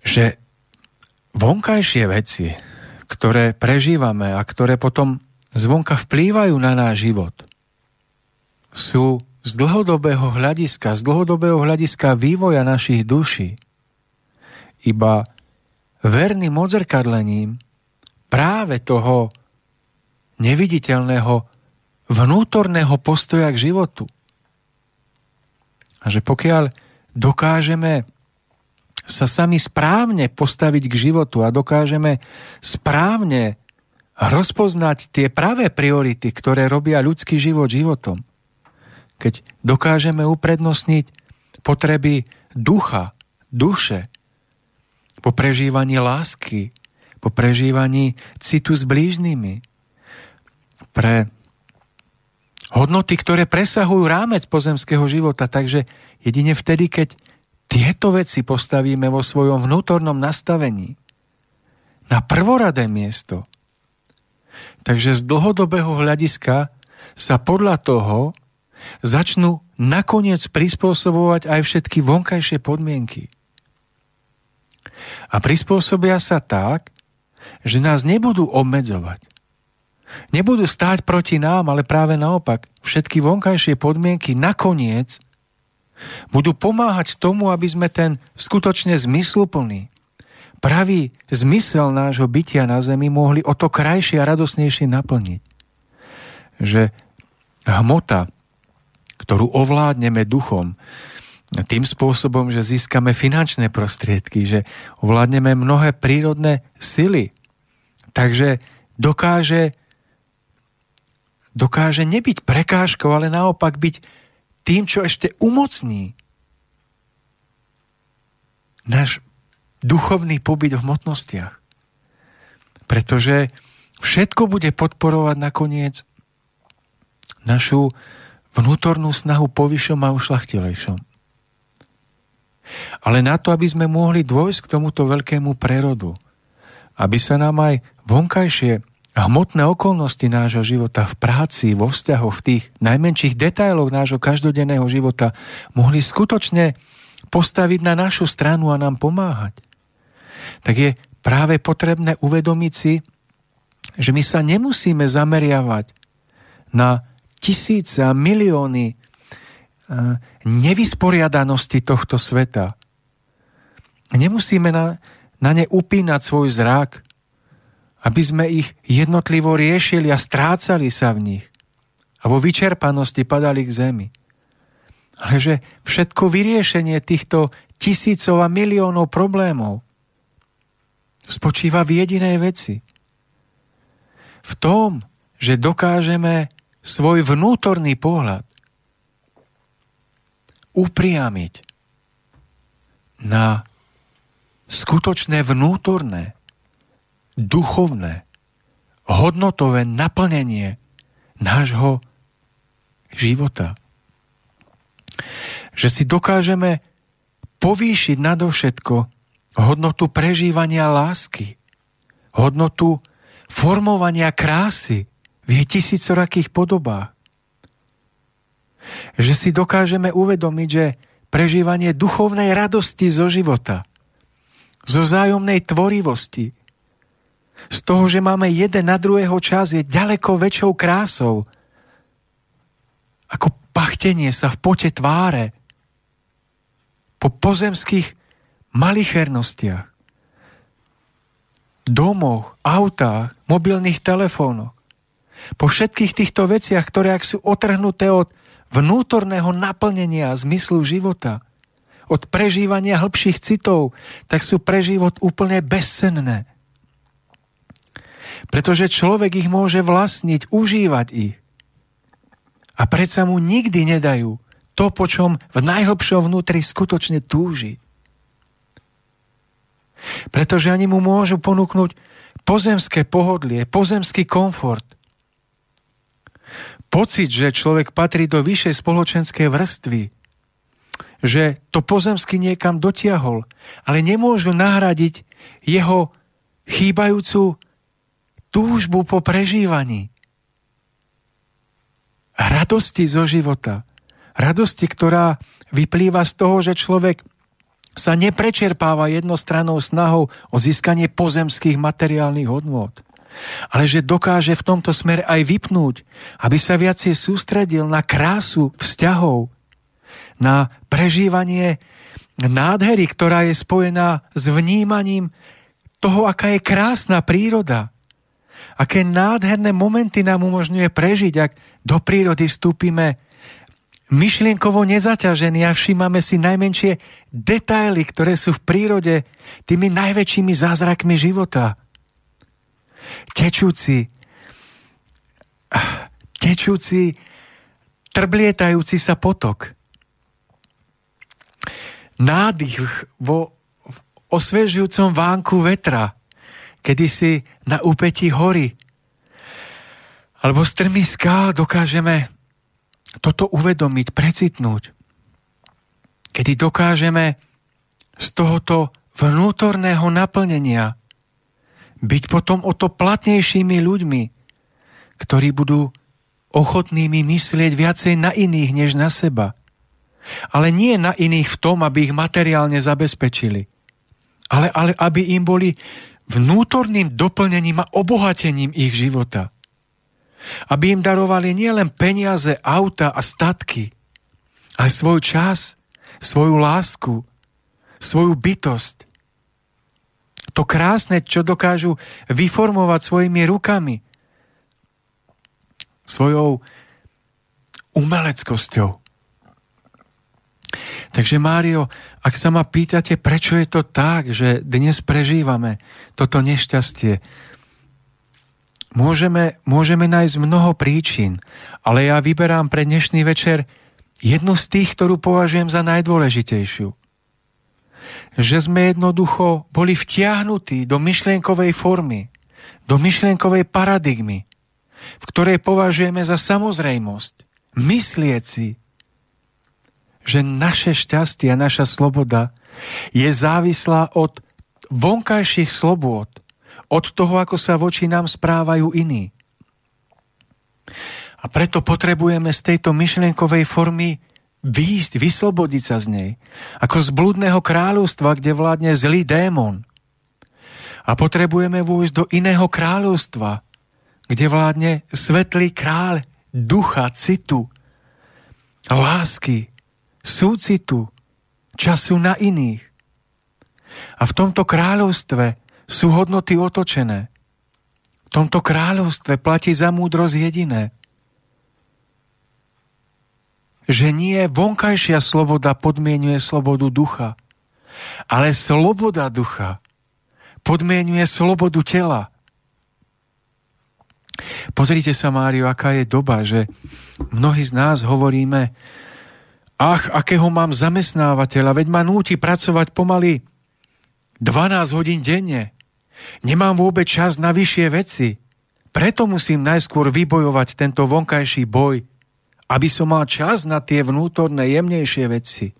že vonkajšie veci, ktoré prežívame a ktoré potom zvonka vplývajú na náš život, sú z dlhodobého hľadiska, z dlhodobého hľadiska vývoja našich duší iba verným odzrkadlením práve toho neviditeľného vnútorného postoja k životu. A že pokiaľ dokážeme sa sami správne postaviť k životu a dokážeme správne rozpoznať tie pravé priority, ktoré robia ľudský život životom, keď dokážeme uprednostniť potreby ducha, duše, po prežívaní lásky, po prežívaní citu s blížnymi, pre hodnoty, ktoré presahujú rámec pozemského života. Takže jedine vtedy, keď tieto veci postavíme vo svojom vnútornom nastavení na prvoradé miesto, takže z dlhodobého hľadiska sa podľa toho začnú nakoniec prispôsobovať aj všetky vonkajšie podmienky. A prispôsobia sa tak, že nás nebudú obmedzovať. Nebudú stáť proti nám, ale práve naopak. Všetky vonkajšie podmienky nakoniec budú pomáhať tomu, aby sme ten skutočne zmysluplný, pravý zmysel nášho bytia na zemi mohli o to krajšie a radosnejšie naplniť. Že hmota, ktorú ovládneme duchom, tým spôsobom, že získame finančné prostriedky, že ovládneme mnohé prírodné sily. Takže dokáže, dokáže nebyť prekážkou, ale naopak byť tým, čo ešte umocní náš duchovný pobyt v hmotnostiach. Pretože všetko bude podporovať nakoniec našu vnútornú snahu po vyššom a ušlachtilejšom. Ale na to, aby sme mohli dôjsť k tomuto veľkému prerodu, aby sa nám aj vonkajšie hmotné okolnosti nášho života v práci, vo vzťahoch, v tých najmenších detailoch nášho každodenného života mohli skutočne postaviť na našu stranu a nám pomáhať, tak je práve potrebné uvedomiť si, že my sa nemusíme zameriavať na tisíce a milióny nevysporiadanosti tohto sveta. Nemusíme na, na ne upínať svoj zrak, aby sme ich jednotlivo riešili a strácali sa v nich a vo vyčerpanosti padali k zemi. Ale že všetko vyriešenie týchto tisícov a miliónov problémov spočíva v jedinej veci. V tom, že dokážeme svoj vnútorný pohľad upriamiť na skutočné vnútorné, duchovné, hodnotové naplnenie nášho života. Že si dokážeme povýšiť nadovšetko hodnotu prežívania lásky, hodnotu formovania krásy v jej tisícorakých podobách. Že si dokážeme uvedomiť, že prežívanie duchovnej radosti zo života, zo zájomnej tvorivosti, z toho, že máme jeden na druhého čas, je ďaleko väčšou krásou ako pachtenie sa v pote tváre po pozemských malichernostiach, domoch, autách, mobilných telefónoch, po všetkých týchto veciach, ktoré ak sú otrhnuté od vnútorného naplnenia zmyslu života, od prežívania hĺbších citov, tak sú pre život úplne bezcenné. Pretože človek ich môže vlastniť, užívať ich. A predsa mu nikdy nedajú to, po čom v najhlbšom vnútri skutočne túži. Pretože ani mu môžu ponúknuť pozemské pohodlie, pozemský komfort – pocit, že človek patrí do vyššej spoločenskej vrstvy, že to pozemsky niekam dotiahol, ale nemôžu nahradiť jeho chýbajúcu túžbu po prežívaní. Radosti zo života. Radosti, ktorá vyplýva z toho, že človek sa neprečerpáva jednostrannou snahou o získanie pozemských materiálnych hodnôt ale že dokáže v tomto smere aj vypnúť, aby sa viacej sústredil na krásu vzťahov, na prežívanie nádhery, ktorá je spojená s vnímaním toho, aká je krásna príroda. Aké nádherné momenty nám umožňuje prežiť, ak do prírody vstúpime myšlienkovo nezaťažení a všímame si najmenšie detaily, ktoré sú v prírode tými najväčšími zázrakmi života. Tečúci, tečúci, trblietajúci sa potok. Nádych vo osviežujúcom vánku vetra, kedy si na úpetí hory alebo strmý skál dokážeme toto uvedomiť, precitnúť. Kedy dokážeme z tohoto vnútorného naplnenia byť potom o to platnejšími ľuďmi, ktorí budú ochotnými myslieť viacej na iných než na seba. Ale nie na iných v tom, aby ich materiálne zabezpečili, ale, ale aby im boli vnútorným doplnením a obohatením ich života. Aby im darovali nielen peniaze, auta a statky, ale svoj čas, svoju lásku, svoju bytosť. To krásne, čo dokážu vyformovať svojimi rukami, svojou umeleckosťou. Takže Mário, ak sa ma pýtate, prečo je to tak, že dnes prežívame toto nešťastie, Môžeme, môžeme nájsť mnoho príčin, ale ja vyberám pre dnešný večer jednu z tých, ktorú považujem za najdôležitejšiu. Že sme jednoducho boli vtiahnutí do myšlienkovej formy, do myšlienkovej paradigmy, v ktorej považujeme za samozrejmosť, myslieť si, že naše šťastie a naša sloboda je závislá od vonkajších slobôd, od toho, ako sa voči nám správajú iní. A preto potrebujeme z tejto myšlienkovej formy výjsť, vyslobodiť sa z nej. Ako z blúdneho kráľovstva, kde vládne zlý démon. A potrebujeme vôjsť do iného kráľovstva, kde vládne svetlý kráľ ducha, citu, lásky, súcitu, času na iných. A v tomto kráľovstve sú hodnoty otočené. V tomto kráľovstve platí za múdrosť jediné. Že nie vonkajšia sloboda podmienuje slobodu ducha, ale sloboda ducha podmienuje slobodu tela. Pozrite sa, Mário, aká je doba, že mnohí z nás hovoríme, ach, akého mám zamestnávateľa, veď ma núti pracovať pomaly 12 hodín denne. Nemám vôbec čas na vyššie veci. Preto musím najskôr vybojovať tento vonkajší boj, aby som mal čas na tie vnútorné, jemnejšie veci.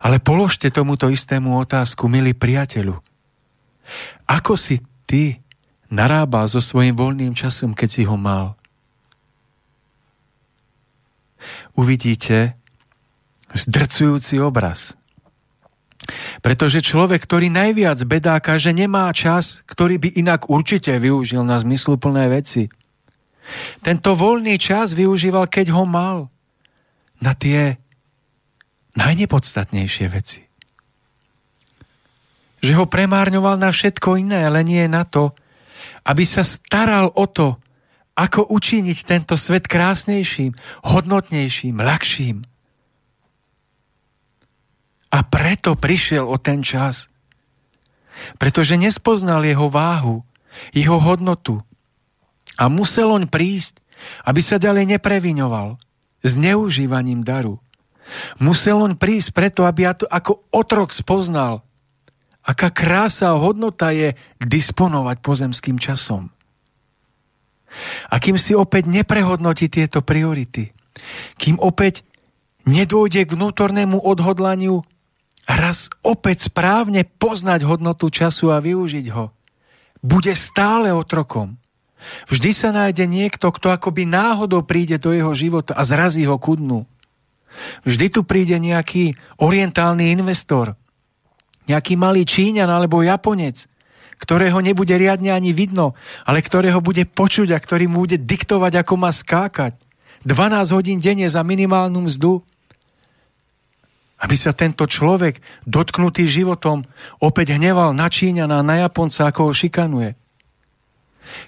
Ale položte tomuto istému otázku, milý priateľu. Ako si ty narábal so svojím voľným časom, keď si ho mal? Uvidíte zdrcujúci obraz – pretože človek, ktorý najviac bedáka, že nemá čas, ktorý by inak určite využil na zmysluplné veci. Tento voľný čas využíval, keď ho mal, na tie najnepodstatnejšie veci. Že ho premárňoval na všetko iné, ale nie na to, aby sa staral o to, ako učiniť tento svet krásnejším, hodnotnejším, ľahším. A preto prišiel o ten čas. Pretože nespoznal jeho váhu, jeho hodnotu. A musel on prísť, aby sa ďalej nepreviňoval zneužívaním daru. Musel on prísť preto, aby ako otrok spoznal, aká krása a hodnota je disponovať pozemským časom. A kým si opäť neprehodnotí tieto priority, kým opäť nedôjde k vnútornému odhodlaniu raz opäť správne poznať hodnotu času a využiť ho, bude stále otrokom. Vždy sa nájde niekto, kto akoby náhodou príde do jeho života a zrazí ho ku. Vždy tu príde nejaký orientálny investor, nejaký malý Číňan alebo Japonec, ktorého nebude riadne ani vidno, ale ktorého bude počuť a ktorý mu bude diktovať, ako má skákať. 12 hodín denne za minimálnu mzdu Aby sa tento človek, dotknutý životom, opäť hneval na Číňana, na Japonca, ako ho šikanuje.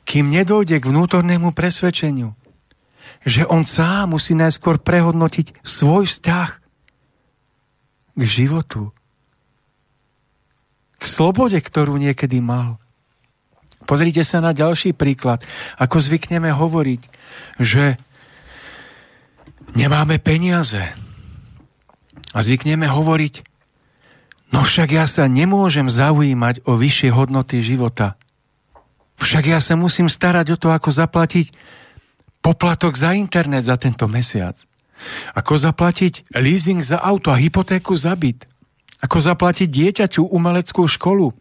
Kým nedojde k vnútornému presvedčeniu, že on sám musí najskôr prehodnotiť svoj vzťah k životu, k slobode, ktorú niekedy mal. Pozrite sa na ďalší príklad. Ako zvykneme hovoriť, že nemáme peniaze. A zvykneme hovoriť, no však ja sa nemôžem zaujímať o vyššie hodnoty života. Však ja sa musím starať o to, ako zaplatiť poplatok za internet za tento mesiac. Ako zaplatiť leasing za auto a hypotéku za byt. Ako zaplatiť dieťaťu umeleckú školu.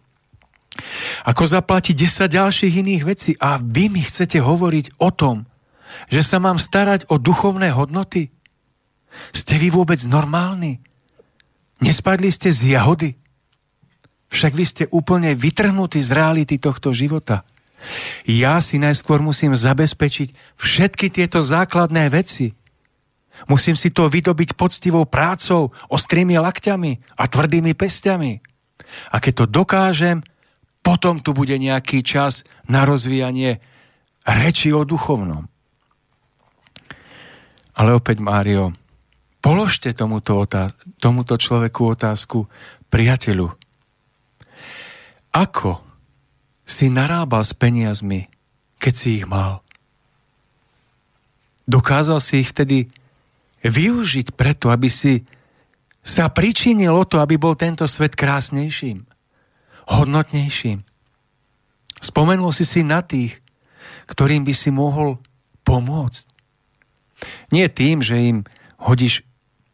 Ako zaplatiť 10 ďalších iných vecí. A vy mi chcete hovoriť o tom, že sa mám starať o duchovné hodnoty? Ste vy vôbec normálni? Nespadli ste z jahody? Však vy ste úplne vytrhnutí z reality tohto života. Ja si najskôr musím zabezpečiť všetky tieto základné veci. Musím si to vydobiť poctivou prácou, ostrými lakťami a tvrdými pestiami. A keď to dokážem, potom tu bude nejaký čas na rozvíjanie reči o duchovnom. Ale opäť, Mário, položte tomuto, otáz- tomuto človeku otázku, priateľu, ako si narábal s peniazmi, keď si ich mal? Dokázal si ich vtedy využiť preto, aby si sa pričinil o to, aby bol tento svet krásnejším, hodnotnejším. Spomenul si si na tých, ktorým by si mohol pomôcť. Nie tým, že im hodíš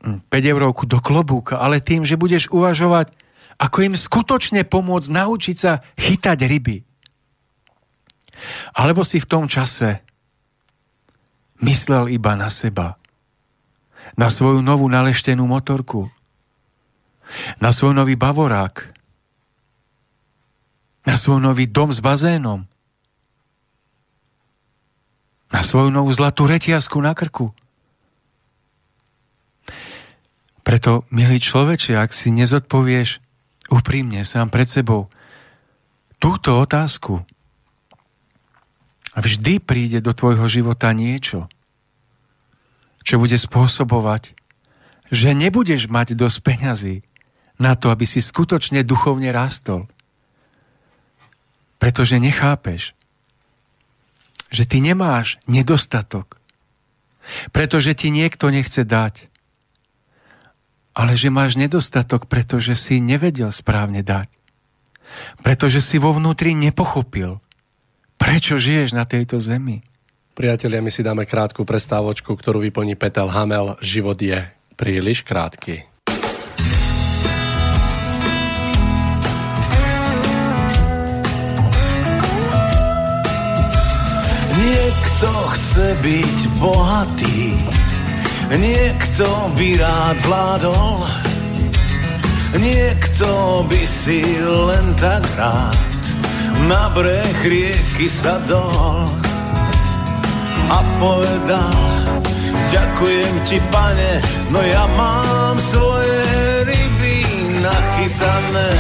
5 eurovku do klobúka, ale tým, že budeš uvažovať, ako im skutočne pomôcť naučiť sa chytať ryby. Alebo si v tom čase myslel iba na seba, na svoju novú naleštenú motorku, na svoj nový bavorák, na svoj nový dom s bazénom, na svoju novú zlatú retiasku na krku. Preto, milý človeče, ak si nezodpovieš úprimne sám pred sebou túto otázku, vždy príde do tvojho života niečo, čo bude spôsobovať, že nebudeš mať dosť peňazí na to, aby si skutočne duchovne rástol. Pretože nechápeš, že ty nemáš nedostatok. Pretože ti niekto nechce dať. Ale že máš nedostatok, pretože si nevedel správne dať. Pretože si vo vnútri nepochopil, prečo žiješ na tejto zemi. Priatelia, my si dáme krátku prestávočku, ktorú vyplní Petel Hamel. Život je príliš krátky. Niekto chce byť bohatý, niekto by rád vládol, niekto by si len tak rád na breh rieky sadol a povedal Ďakujem ti, pane, no ja mám svoje ryby nachytané.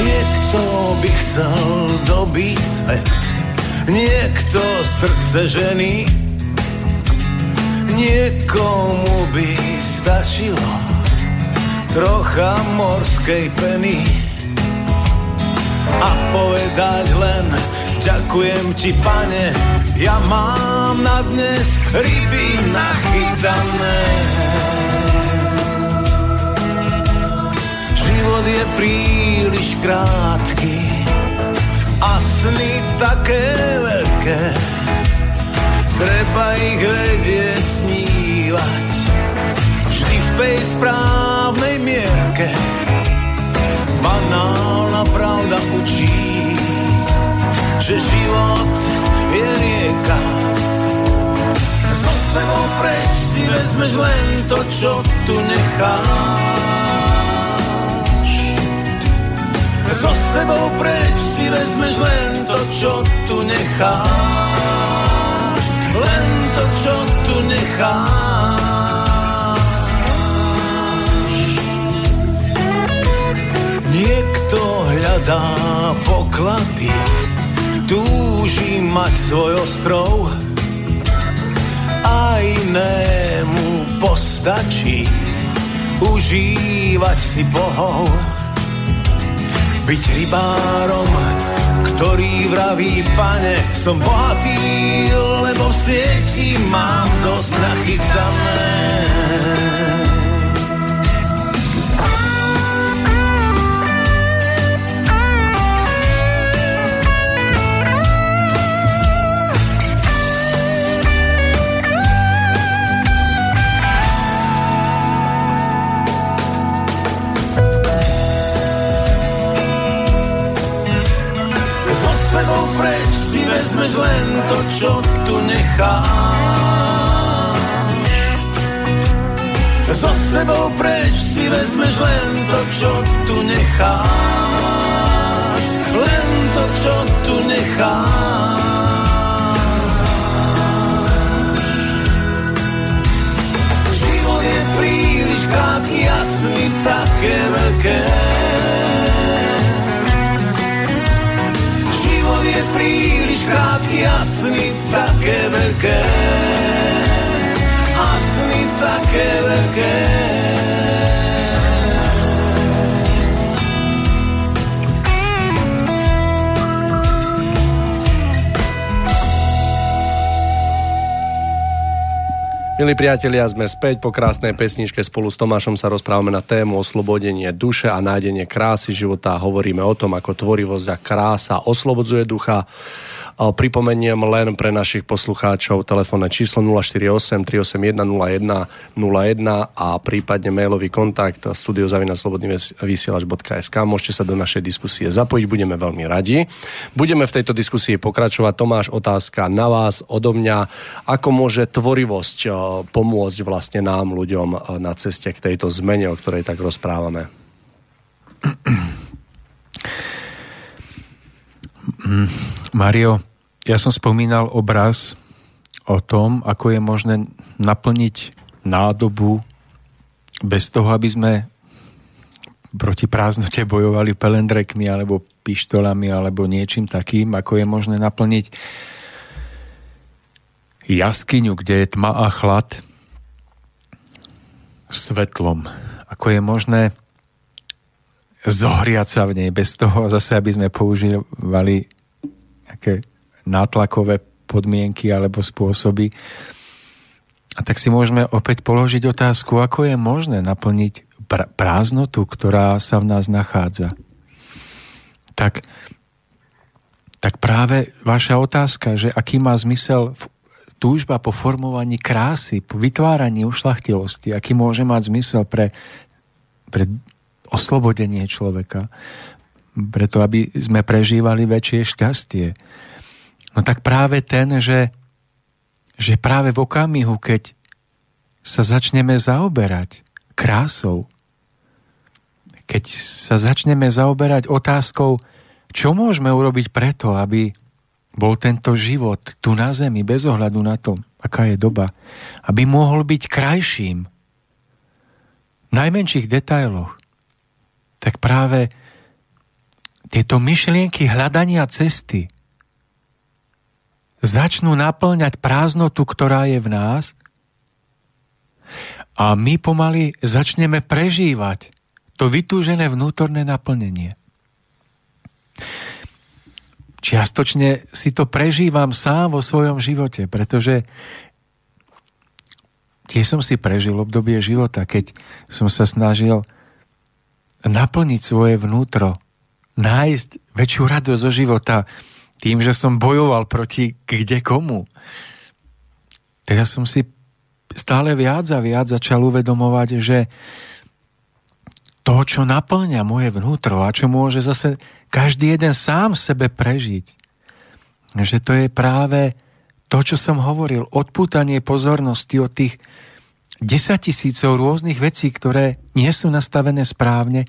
Niekto by chcel dobiť svet, niekto srdce ženy, niekomu by stačilo trocha morskej peny a povedať len ďakujem ti pane, ja mám na dnes ryby nachytané. Život je príliš krátky a sny také veľké, treba ich vedieť snívať vždy v tej správnej mierke. Banálna pravda učí, že život je rieka. So sebou preč si vezmeš len to, čo tu necháš. So sebou preč si vezmeš len to, čo tu necháš. Len to, čo tu necháš. Niekto hľadá poklady, túži mať svoj ostrov a inému postačí užívať si bohov. Byť rybárom, ktorý vraví, pane, som bohatý, lebo v sieti mám dosť nachytané. Vezmeš len to, čo tu necháš. So sebou preč si vezmeš len to, čo tu necháš. Len to, čo tu necháš. Život je príliš krátky, jasný, také veľké je príliš krátky a sny také veľké. A sny také veľké. Milí priatelia, sme späť po krásnej pesničke spolu s Tomášom sa rozprávame na tému oslobodenie duše a nájdenie krásy života. Hovoríme o tom, ako tvorivosť a krása oslobodzuje ducha Pripomeniem len pre našich poslucháčov telefónne číslo 048 381 01 a prípadne mailový kontakt studiozavinaslobodnyvysielač.sk Môžete sa do našej diskusie zapojiť, budeme veľmi radi. Budeme v tejto diskusii pokračovať. Tomáš, otázka na vás, odo mňa. Ako môže tvorivosť e, pomôcť vlastne nám, ľuďom e, na ceste k tejto zmene, o ktorej tak rozprávame? [clears throat] Mario, ja som spomínal obraz o tom, ako je možné naplniť nádobu bez toho, aby sme proti prázdnote bojovali pelendrekmi alebo pištolami alebo niečím takým, ako je možné naplniť jaskyňu, kde je tma a chlad svetlom. Ako je možné zohriať sa v nej bez toho zase, aby sme používali nejaké nátlakové podmienky alebo spôsoby. Tak si môžeme opäť položiť otázku, ako je možné naplniť pr- prázdnotu, ktorá sa v nás nachádza. Tak, tak práve vaša otázka, že aký má zmysel v, túžba po formovaní krásy, po vytváraní ušlachtilosti, aký môže mať zmysel pre, pre oslobodenie človeka, preto aby sme prežívali väčšie šťastie No tak práve ten, že, že práve v okamihu, keď sa začneme zaoberať krásou, keď sa začneme zaoberať otázkou, čo môžeme urobiť preto, aby bol tento život tu na zemi, bez ohľadu na to, aká je doba, aby mohol byť krajším v najmenších detailoch, tak práve tieto myšlienky hľadania cesty, začnú naplňať prázdnotu, ktorá je v nás a my pomaly začneme prežívať to vytúžené vnútorné naplnenie. Čiastočne si to prežívam sám vo svojom živote, pretože tiež som si prežil obdobie života, keď som sa snažil naplniť svoje vnútro, nájsť väčšiu radosť zo života, tým, že som bojoval proti kde komu. Teda som si stále viac a viac začal uvedomovať, že to, čo naplňa moje vnútro a čo môže zase každý jeden sám sebe prežiť, že to je práve to, čo som hovoril, odpútanie pozornosti od tých desatisícov rôznych vecí, ktoré nie sú nastavené správne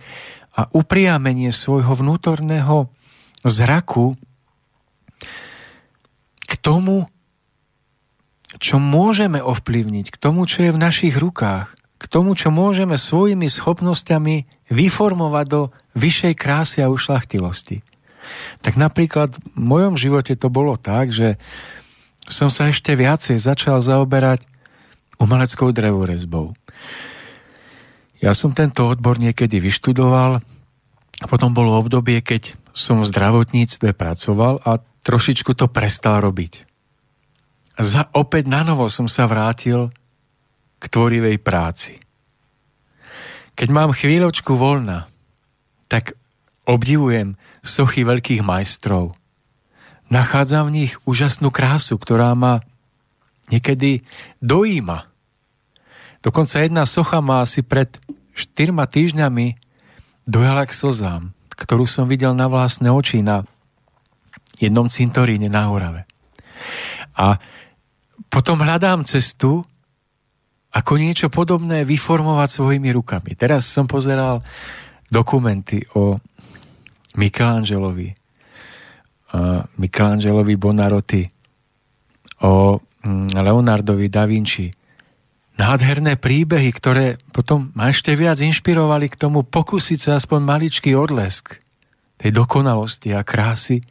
a upriamenie svojho vnútorného zraku k tomu, čo môžeme ovplyvniť, k tomu, čo je v našich rukách, k tomu, čo môžeme svojimi schopnosťami vyformovať do vyššej krásy a ušlachtilosti. Tak napríklad v mojom živote to bolo tak, že som sa ešte viacej začal zaoberať umeleckou drevorezbou. Ja som tento odbor niekedy vyštudoval potom bolo obdobie, keď som v zdravotníctve pracoval a trošičku to prestal robiť. Za, opäť na novo som sa vrátil k tvorivej práci. Keď mám chvíľočku voľna, tak obdivujem sochy veľkých majstrov. Nachádzam v nich úžasnú krásu, ktorá ma niekedy dojíma. Dokonca jedna socha ma asi pred štyrma týždňami dojala k slzám, ktorú som videl na vlastné oči na jednom cintoríne na Horave. A potom hľadám cestu, ako niečo podobné vyformovať svojimi rukami. Teraz som pozeral dokumenty o Michelangelovi, Michelangelovi Bonarotti, o mm, Leonardovi da Vinci. Nádherné príbehy, ktoré potom ma ešte viac inšpirovali k tomu pokúsiť sa aspoň maličký odlesk tej dokonalosti a krásy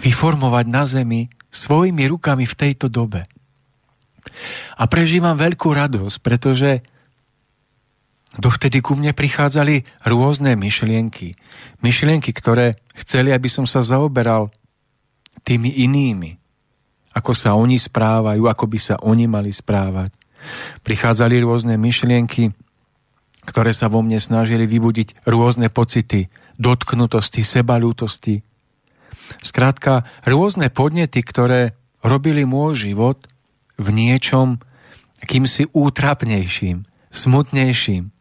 vyformovať na zemi svojimi rukami v tejto dobe. A prežívam veľkú radosť, pretože dovtedy ku mne prichádzali rôzne myšlienky. Myšlienky, ktoré chceli, aby som sa zaoberal tými inými. Ako sa oni správajú, ako by sa oni mali správať. Prichádzali rôzne myšlienky, ktoré sa vo mne snažili vybudiť rôzne pocity dotknutosti, sebalútosti, Skrátka, rôzne podnety, ktoré robili môj život v niečom kýmsi útrapnejším, smutnejším.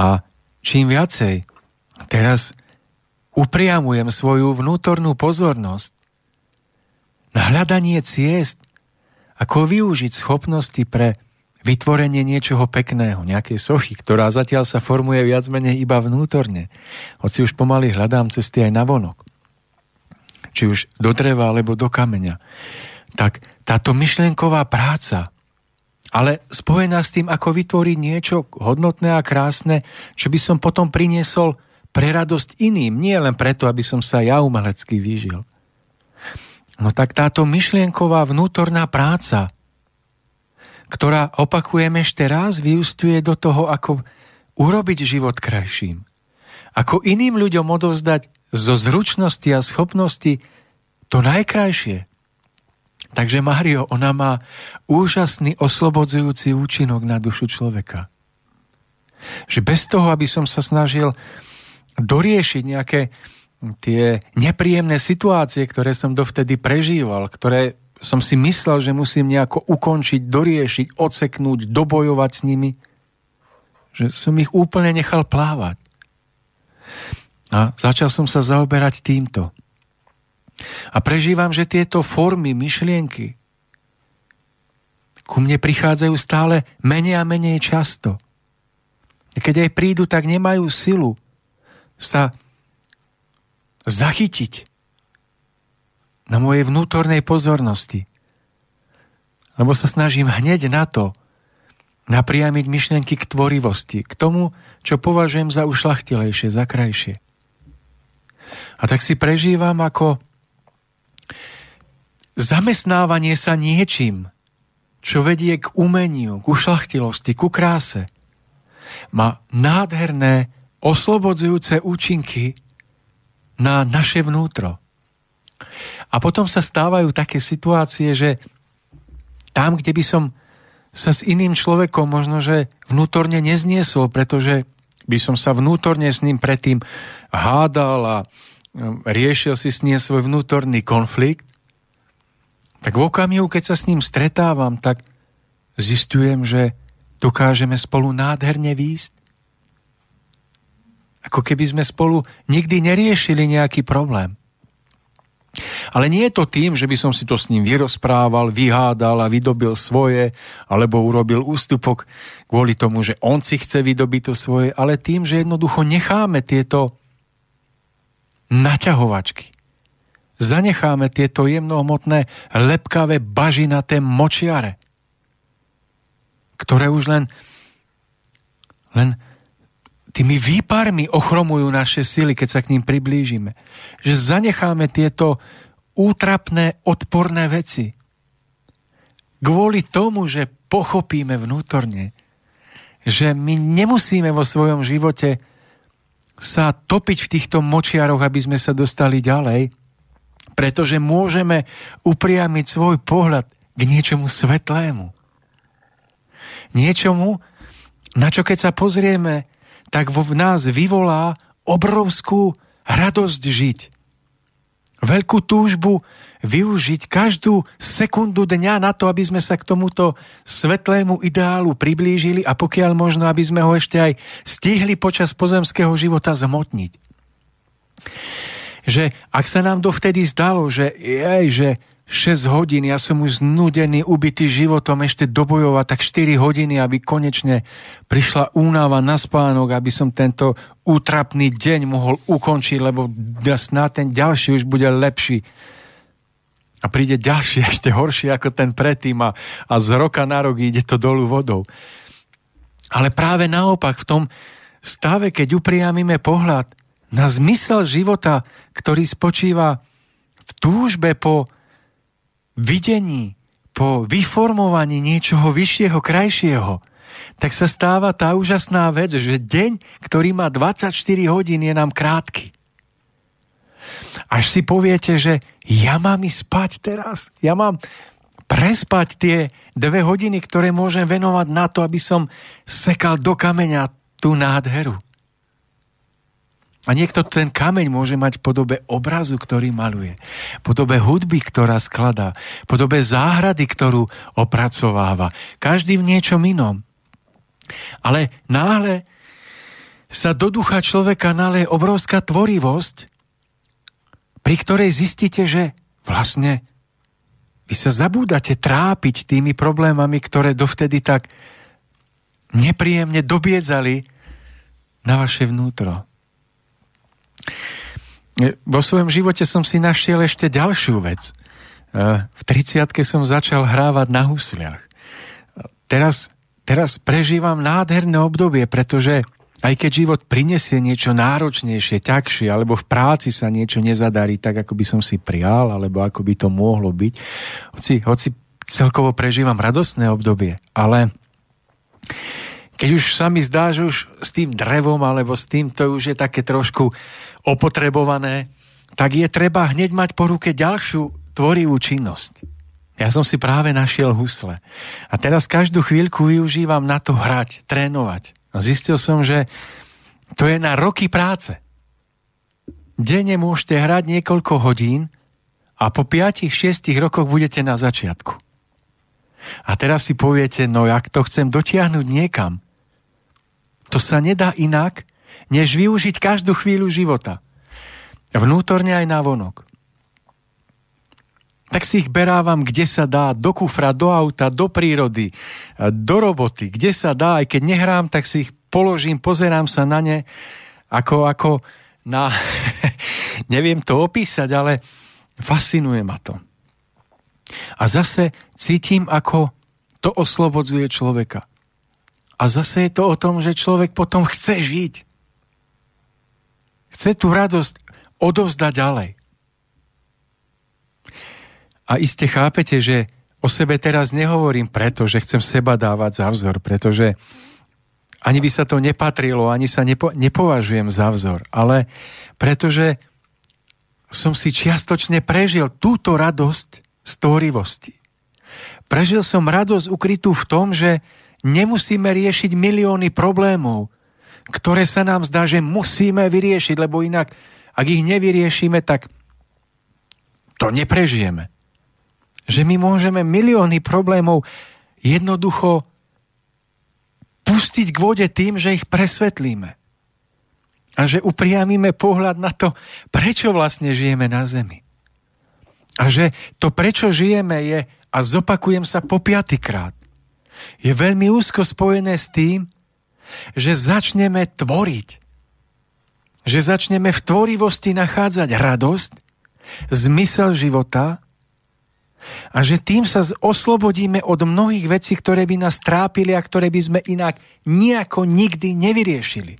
A čím viacej teraz upriamujem svoju vnútornú pozornosť na hľadanie ciest, ako využiť schopnosti pre vytvorenie niečoho pekného, nejakej sochy, ktorá zatiaľ sa formuje viac menej iba vnútorne. Hoci už pomaly hľadám cesty aj na vonok. Či už do dreva alebo do kameňa. Tak táto myšlienková práca, ale spojená s tým, ako vytvoriť niečo hodnotné a krásne, čo by som potom priniesol pre radosť iným, nie len preto, aby som sa ja umelecky vyžil. No tak táto myšlienková vnútorná práca, ktorá, opakujem ešte raz, vyústuje do toho, ako urobiť život krajším. Ako iným ľuďom odovzdať zo zručnosti a schopnosti to najkrajšie. Takže Mario, ona má úžasný oslobodzujúci účinok na dušu človeka. Že bez toho, aby som sa snažil doriešiť nejaké tie nepríjemné situácie, ktoré som dovtedy prežíval, ktoré som si myslel, že musím nejako ukončiť, doriešiť, odseknúť, dobojovať s nimi, že som ich úplne nechal plávať. A začal som sa zaoberať týmto. A prežívam, že tieto formy, myšlienky ku mne prichádzajú stále menej a menej často. Keď aj prídu, tak nemajú silu sa zachytiť na mojej vnútornej pozornosti. Lebo sa snažím hneď na to napriamiť myšlienky k tvorivosti, k tomu, čo považujem za ušlachtilejšie, za krajšie. A tak si prežívam ako zamestnávanie sa niečím, čo vedie k umeniu, k ušlachtilosti, ku kráse, má nádherné, oslobodzujúce účinky na naše vnútro. A potom sa stávajú také situácie, že tam, kde by som sa s iným človekom možno, že vnútorne nezniesol, pretože by som sa vnútorne s ním predtým hádal a um, riešil si s ním svoj vnútorný konflikt, tak v okamihu, keď sa s ním stretávam, tak zistujem, že dokážeme spolu nádherne výjsť. Ako keby sme spolu nikdy neriešili nejaký problém. Ale nie je to tým, že by som si to s ním vyrozprával, vyhádal a vydobil svoje, alebo urobil ústupok kvôli tomu, že on si chce vydobiť to svoje, ale tým, že jednoducho necháme tieto naťahovačky. Zanecháme tieto jemnohmotné, lepkavé, bažinaté močiare, ktoré už len, len tými výparmi ochromujú naše sily, keď sa k ním priblížime. Že zanecháme tieto útrapné, odporné veci. Kvôli tomu, že pochopíme vnútorne, že my nemusíme vo svojom živote sa topiť v týchto močiaroch, aby sme sa dostali ďalej, pretože môžeme upriamiť svoj pohľad k niečomu svetlému. Niečomu, na čo keď sa pozrieme, tak vo v nás vyvolá obrovskú radosť žiť. Veľkú túžbu využiť každú sekundu dňa na to, aby sme sa k tomuto svetlému ideálu priblížili a pokiaľ možno, aby sme ho ešte aj stihli počas pozemského života zmotniť. Že ak sa nám dovtedy zdalo, že, jej, že 6 hodín, ja som už znudený, ubitý životom ešte dobojovať, tak 4 hodiny, aby konečne prišla únava na spánok, aby som tento útrapný deň mohol ukončiť, lebo snáď ten ďalší už bude lepší. A príde ďalší, [laughs] ešte horší ako ten predtým a, a z roka na rok ide to dolu vodou. Ale práve naopak, v tom stave, keď upriamime pohľad na zmysel života, ktorý spočíva v túžbe po videní, po vyformovaní niečoho vyššieho, krajšieho, tak sa stáva tá úžasná vec, že deň, ktorý má 24 hodín, je nám krátky. Až si poviete, že ja mám ísť spať teraz, ja mám prespať tie dve hodiny, ktoré môžem venovať na to, aby som sekal do kameňa tú nádheru. A niekto ten kameň môže mať v podobe obrazu, ktorý maluje, podobe hudby, ktorá skladá, podobe záhrady, ktorú opracováva. Každý v niečom inom. Ale náhle sa do ducha človeka naleje obrovská tvorivosť, pri ktorej zistíte, že vlastne vy sa zabúdate trápiť tými problémami, ktoré dovtedy tak nepríjemne dobiedzali na vaše vnútro. Vo svojom živote som si našiel ešte ďalšiu vec. E, v 30 som začal hrávať na husliach. Teraz, teraz prežívam nádherné obdobie, pretože aj keď život prinesie niečo náročnejšie, ťažšie, alebo v práci sa niečo nezadarí tak, ako by som si prial, alebo ako by to mohlo byť, hoci, hoci celkovo prežívam radostné obdobie, ale keď už sa mi zdá, že už s tým drevom alebo s tým to už je také trošku opotrebované, tak je treba hneď mať po ruke ďalšiu tvorivú činnosť. Ja som si práve našiel husle. A teraz každú chvíľku využívam na to hrať, trénovať. A zistil som, že to je na roky práce. Denne môžete hrať niekoľko hodín a po 5-6 rokoch budete na začiatku. A teraz si poviete, no jak to chcem dotiahnuť niekam. To sa nedá inak, než využiť každú chvíľu života. Vnútorne aj na vonok. Tak si ich berávam, kde sa dá, do kufra, do auta, do prírody, do roboty, kde sa dá, aj keď nehrám, tak si ich položím, pozerám sa na ne, ako, ako na... [laughs] neviem to opísať, ale fascinuje ma to. A zase cítim, ako to oslobodzuje človeka. A zase je to o tom, že človek potom chce žiť. Chce tú radosť odovzdať ďalej. A iste chápete, že o sebe teraz nehovorím preto, že chcem seba dávať za vzor, pretože ani by sa to nepatrilo, ani sa nepo, nepovažujem za vzor, ale pretože som si čiastočne prežil túto radosť z tvorivosti. Prežil som radosť ukrytú v tom, že nemusíme riešiť milióny problémov, ktoré sa nám zdá, že musíme vyriešiť, lebo inak, ak ich nevyriešime, tak to neprežijeme. Že my môžeme milióny problémov jednoducho pustiť k vode tým, že ich presvetlíme. A že upriamíme pohľad na to, prečo vlastne žijeme na Zemi. A že to, prečo žijeme, je, a zopakujem sa po piatýkrát, je veľmi úzko spojené s tým, že začneme tvoriť. Že začneme v tvorivosti nachádzať radosť, zmysel života a že tým sa oslobodíme od mnohých vecí, ktoré by nás trápili a ktoré by sme inak nejako nikdy nevyriešili.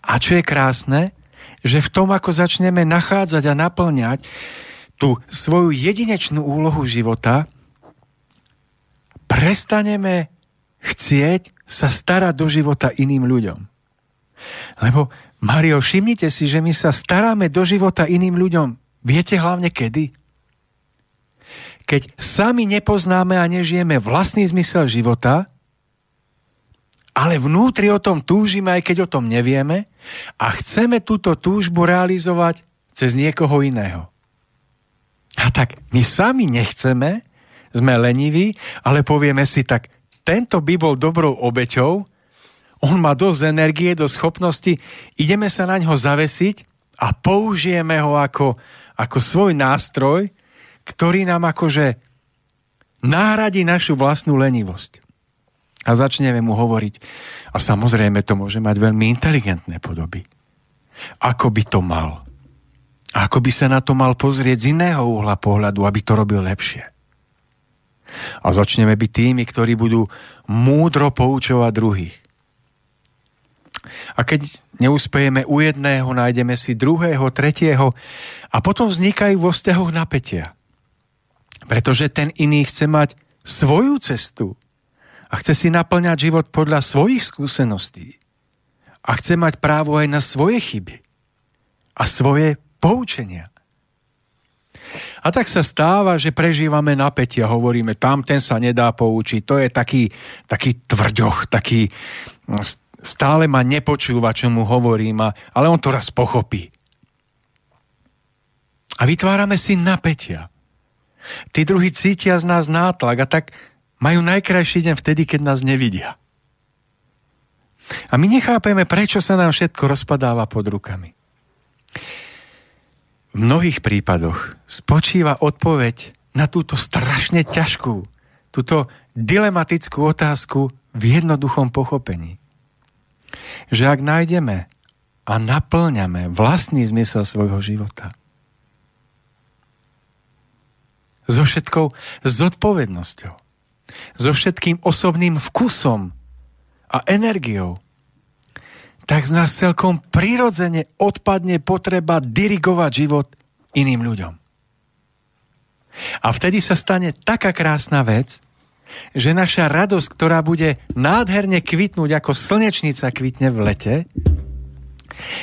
A čo je krásne, že v tom, ako začneme nachádzať a naplňať tú svoju jedinečnú úlohu života, prestaneme chcieť sa starať do života iným ľuďom. Lebo, Mario, všimnite si, že my sa staráme do života iným ľuďom. Viete hlavne kedy? Keď sami nepoznáme a nežijeme vlastný zmysel života, ale vnútri o tom túžime, aj keď o tom nevieme a chceme túto túžbu realizovať cez niekoho iného. A tak my sami nechceme, sme leniví, ale povieme si tak, tento by bol dobrou obeťou, on má dosť energie, dosť schopnosti, ideme sa na ňo zavesiť a použijeme ho ako, ako svoj nástroj, ktorý nám akože nahradí našu vlastnú lenivosť a začneme mu hovoriť. A samozrejme to môže mať veľmi inteligentné podoby. Ako by to mal? Ako by sa na to mal pozrieť z iného uhla pohľadu, aby to robil lepšie? A začneme byť tými, ktorí budú múdro poučovať druhých. A keď neúspejeme u jedného, nájdeme si druhého, tretieho a potom vznikajú vo vzťahoch napätia. Pretože ten iný chce mať svoju cestu, a chce si naplňať život podľa svojich skúseností a chce mať právo aj na svoje chyby a svoje poučenia. A tak sa stáva, že prežívame napätie hovoríme, tam ten sa nedá poučiť, to je taký, taký tvrďoch, taký no, stále ma nepočúva, čo mu hovorím, ale on to raz pochopí. A vytvárame si napätia. Tí druhí cítia z nás nátlak a tak majú najkrajší deň vtedy, keď nás nevidia. A my nechápeme, prečo sa nám všetko rozpadáva pod rukami. V mnohých prípadoch spočíva odpoveď na túto strašne ťažkú, túto dilematickú otázku v jednoduchom pochopení. Že ak nájdeme a naplňame vlastný zmysel svojho života, so všetkou zodpovednosťou, so všetkým osobným vkusom a energiou, tak z nás celkom prirodzene odpadne potreba dirigovať život iným ľuďom. A vtedy sa stane taká krásna vec, že naša radosť, ktorá bude nádherne kvitnúť ako slnečnica kvitne v lete,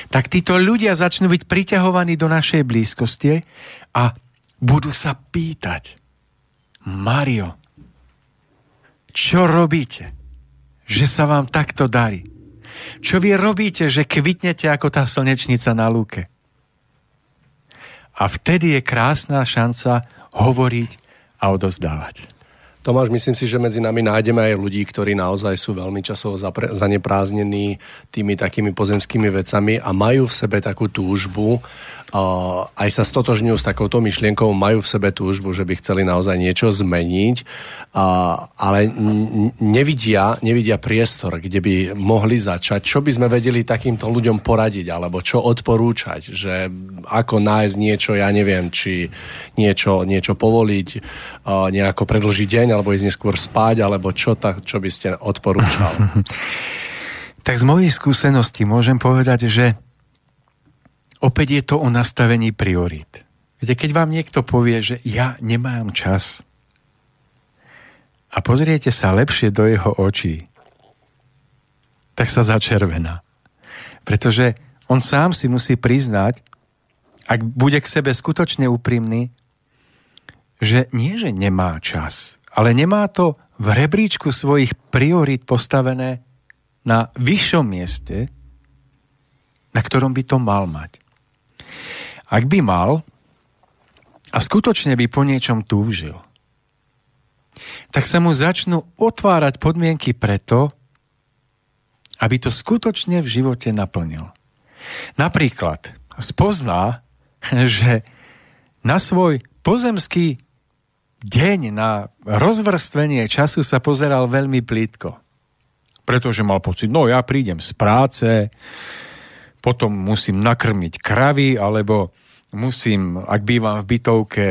tak títo ľudia začnú byť priťahovaní do našej blízkosti a budú sa pýtať, Mario, čo robíte, že sa vám takto darí? Čo vy robíte, že kvitnete ako tá slnečnica na lúke? A vtedy je krásna šanca hovoriť a odozdávať. Tomáš, myslím si, že medzi nami nájdeme aj ľudí, ktorí naozaj sú veľmi časovo zanepráznení tými takými pozemskými vecami a majú v sebe takú túžbu, aj sa stotožňujú s takouto myšlienkou, majú v sebe túžbu, že by chceli naozaj niečo zmeniť, ale nevidia, nevidia priestor, kde by mohli začať. Čo by sme vedeli takýmto ľuďom poradiť, alebo čo odporúčať, že ako nájsť niečo, ja neviem, či niečo, niečo povoliť, nejako predlžiť deň, alebo ísť neskôr spať, alebo čo, tak, čo by ste odporúčal? [laughs] tak z mojej skúsenosti môžem povedať, že opäť je to o nastavení priorít. Viete, keď vám niekto povie, že ja nemám čas a pozriete sa lepšie do jeho očí, tak sa začervená. Pretože on sám si musí priznať, ak bude k sebe skutočne úprimný, že nie, že nemá čas, ale nemá to v rebríčku svojich priorít postavené na vyššom mieste, na ktorom by to mal mať. Ak by mal a skutočne by po niečom túžil, tak sa mu začnú otvárať podmienky preto, aby to skutočne v živote naplnil. Napríklad spozná, [laughs] že na svoj pozemský deň na rozvrstvenie času sa pozeral veľmi plítko. Pretože mal pocit, no ja prídem z práce, potom musím nakrmiť kravy, alebo musím, ak bývam v bytovke,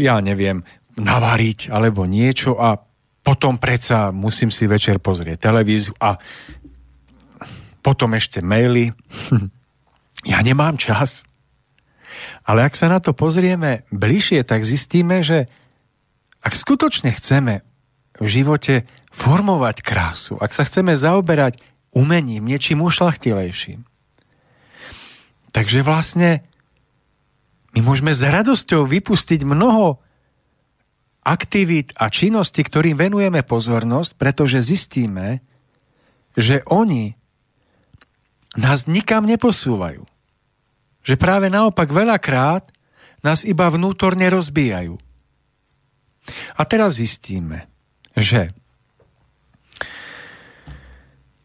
ja neviem, navariť alebo niečo a potom predsa musím si večer pozrieť televíziu a potom ešte maily. ja nemám čas. Ale ak sa na to pozrieme bližšie, tak zistíme, že ak skutočne chceme v živote formovať krásu, ak sa chceme zaoberať umením, niečím ušlachtilejším, takže vlastne my môžeme s radosťou vypustiť mnoho aktivít a činností, ktorým venujeme pozornosť, pretože zistíme, že oni nás nikam neposúvajú. Že práve naopak veľakrát nás iba vnútorne rozbijajú. A teraz zistíme, že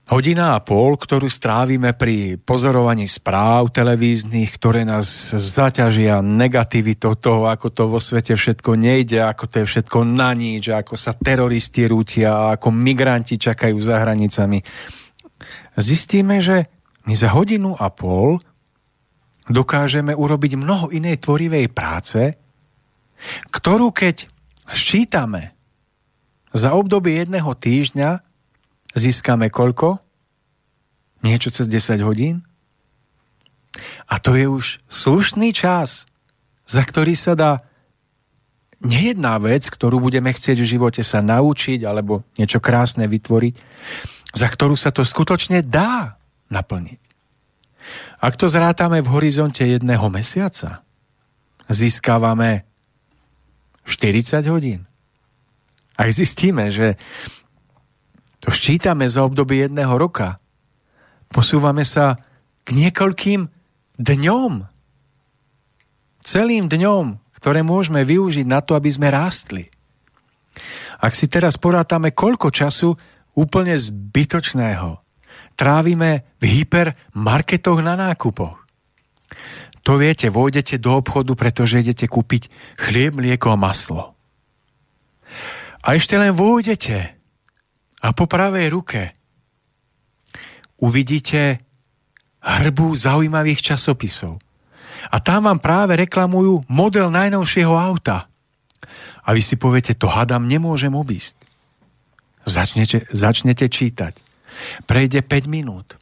Hodina a pol, ktorú strávime pri pozorovaní správ televíznych, ktoré nás zaťažia negativitou toho, ako to vo svete všetko nejde, ako to je všetko na nič, ako sa teroristi rútia, ako migranti čakajú za hranicami. Zistíme, že my za hodinu a pol dokážeme urobiť mnoho inej tvorivej práce, ktorú keď ščítame za obdobie jedného týždňa, získame koľko? Niečo cez 10 hodín? A to je už slušný čas, za ktorý sa dá nejedná vec, ktorú budeme chcieť v živote sa naučiť alebo niečo krásne vytvoriť, za ktorú sa to skutočne dá naplniť. Ak to zrátame v horizonte jedného mesiaca, získávame 40 hodín. Ak zistíme, že to ščítame za obdobie jedného roka. Posúvame sa k niekoľkým dňom. Celým dňom, ktoré môžeme využiť na to, aby sme rástli. Ak si teraz porátame, koľko času úplne zbytočného trávime v hypermarketoch na nákupoch. To viete, vôjdete do obchodu, pretože idete kúpiť chlieb, mlieko a maslo. A ešte len vôjdete a po pravej ruke uvidíte hrbu zaujímavých časopisov. A tam vám práve reklamujú model najnovšieho auta. A vy si poviete, to hadam nemôžem obísť. Začnete, začnete čítať. Prejde 5 minút.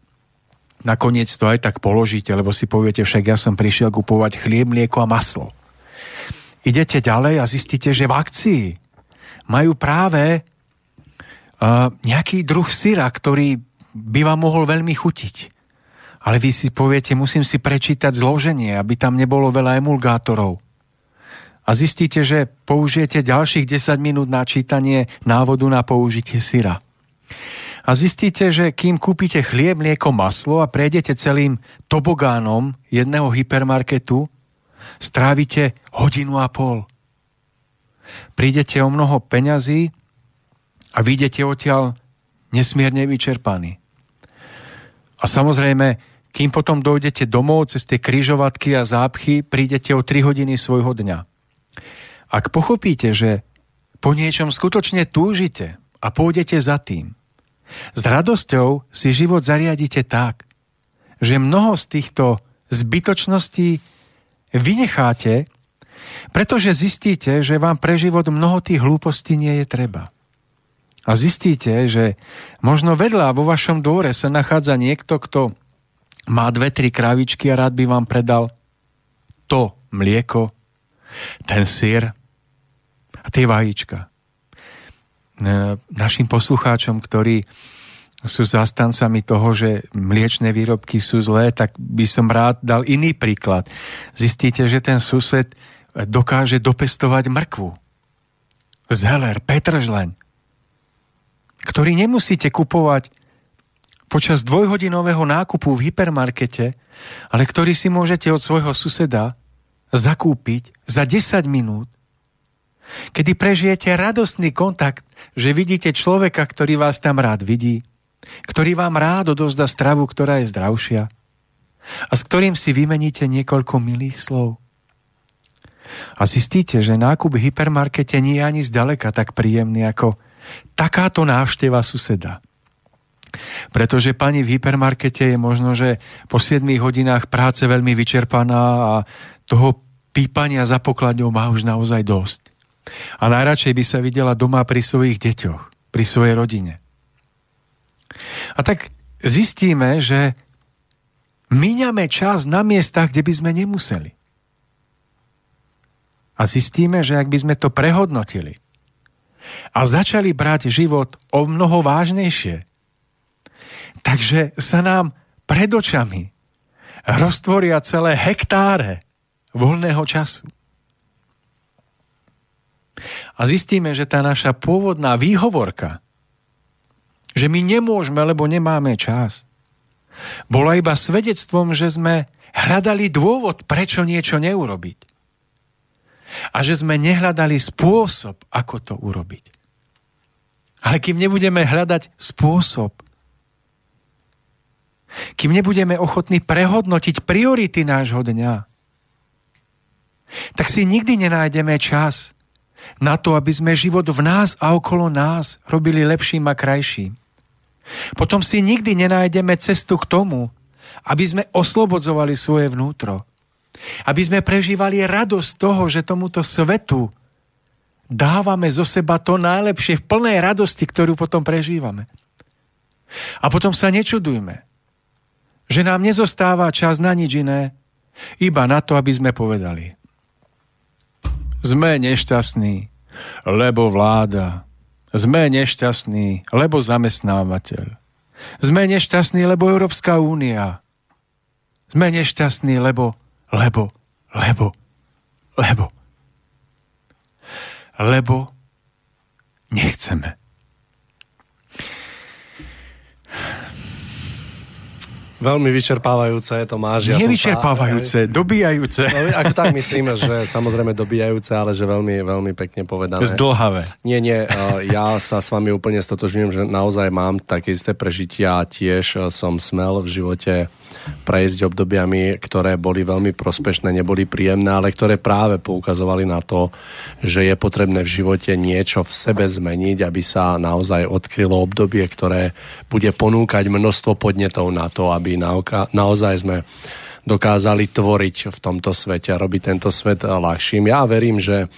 Nakoniec to aj tak položíte, lebo si poviete, však ja som prišiel kupovať chlieb, mlieko a maslo. Idete ďalej a zistíte, že v akcii majú práve nejaký druh syra, ktorý by vám mohol veľmi chutiť. Ale vy si poviete, musím si prečítať zloženie, aby tam nebolo veľa emulgátorov. A zistíte, že použijete ďalších 10 minút na čítanie návodu na použitie syra. A zistíte, že kým kúpite chlieb, mlieko, maslo a prejdete celým tobogánom jedného hypermarketu, strávite hodinu a pol. Prídete o mnoho peňazí, a vyjdete odtiaľ nesmierne vyčerpaní. A samozrejme, kým potom dojdete domov cez tie kryžovatky a zápchy, prídete o 3 hodiny svojho dňa. Ak pochopíte, že po niečom skutočne túžite a pôjdete za tým, s radosťou si život zariadite tak, že mnoho z týchto zbytočností vynecháte, pretože zistíte, že vám pre život mnoho tých hlúpostí nie je treba a zistíte, že možno vedľa vo vašom dvore sa nachádza niekto, kto má dve, tri kravičky a rád by vám predal to mlieko, ten sír a tie vajíčka. E, našim poslucháčom, ktorí sú zastancami toho, že mliečne výrobky sú zlé, tak by som rád dal iný príklad. Zistíte, že ten sused dokáže dopestovať mrkvu, zeler, petržleň, ktorý nemusíte kupovať počas dvojhodinového nákupu v hypermarkete, ale ktorý si môžete od svojho suseda zakúpiť za 10 minút, kedy prežijete radostný kontakt, že vidíte človeka, ktorý vás tam rád vidí, ktorý vám rád odovzdá stravu, ktorá je zdravšia a s ktorým si vymeníte niekoľko milých slov. A zistíte, že nákup v hypermarkete nie je ani zďaleka tak príjemný ako takáto návšteva suseda. Pretože pani v hypermarkete je možno, že po 7 hodinách práce veľmi vyčerpaná a toho pípania za pokladňou má už naozaj dosť. A najradšej by sa videla doma pri svojich deťoch, pri svojej rodine. A tak zistíme, že míňame čas na miestach, kde by sme nemuseli. A zistíme, že ak by sme to prehodnotili a začali brať život o mnoho vážnejšie, takže sa nám pred očami roztvoria celé hektáre voľného času. A zistíme, že tá naša pôvodná výhovorka, že my nemôžeme, lebo nemáme čas, bola iba svedectvom, že sme hľadali dôvod, prečo niečo neurobiť. A že sme nehľadali spôsob, ako to urobiť. Ale kým nebudeme hľadať spôsob, kým nebudeme ochotní prehodnotiť priority nášho dňa, tak si nikdy nenájdeme čas na to, aby sme život v nás a okolo nás robili lepším a krajším. Potom si nikdy nenájdeme cestu k tomu, aby sme oslobodzovali svoje vnútro. Aby sme prežívali radosť toho, že tomuto svetu dávame zo seba to najlepšie v plnej radosti, ktorú potom prežívame. A potom sa nečudujme, že nám nezostáva čas na nič iné, iba na to, aby sme povedali. Sme nešťastní, lebo vláda, sme nešťastní, lebo zamestnávateľ. Sme nešťastní, lebo Európska únia. Sme nešťastní, lebo, lebo, lebo, lebo. Lebo nechceme. Veľmi vyčerpávajúce, to máš. Ja Nevyčerpávajúce, sa, dobíjajúce. No, ako tak myslíme, že samozrejme dobíjajúce, ale že veľmi, veľmi pekne povedané. Zdlhavé. Nie, nie, ja sa s vami úplne stotožňujem, že naozaj mám také isté prežitia a tiež som smel v živote prejsť obdobiami, ktoré boli veľmi prospešné, neboli príjemné, ale ktoré práve poukazovali na to, že je potrebné v živote niečo v sebe zmeniť, aby sa naozaj odkrylo obdobie, ktoré bude ponúkať množstvo podnetov na to, aby naozaj sme dokázali tvoriť v tomto svete a robiť tento svet ľahším. Ja verím, že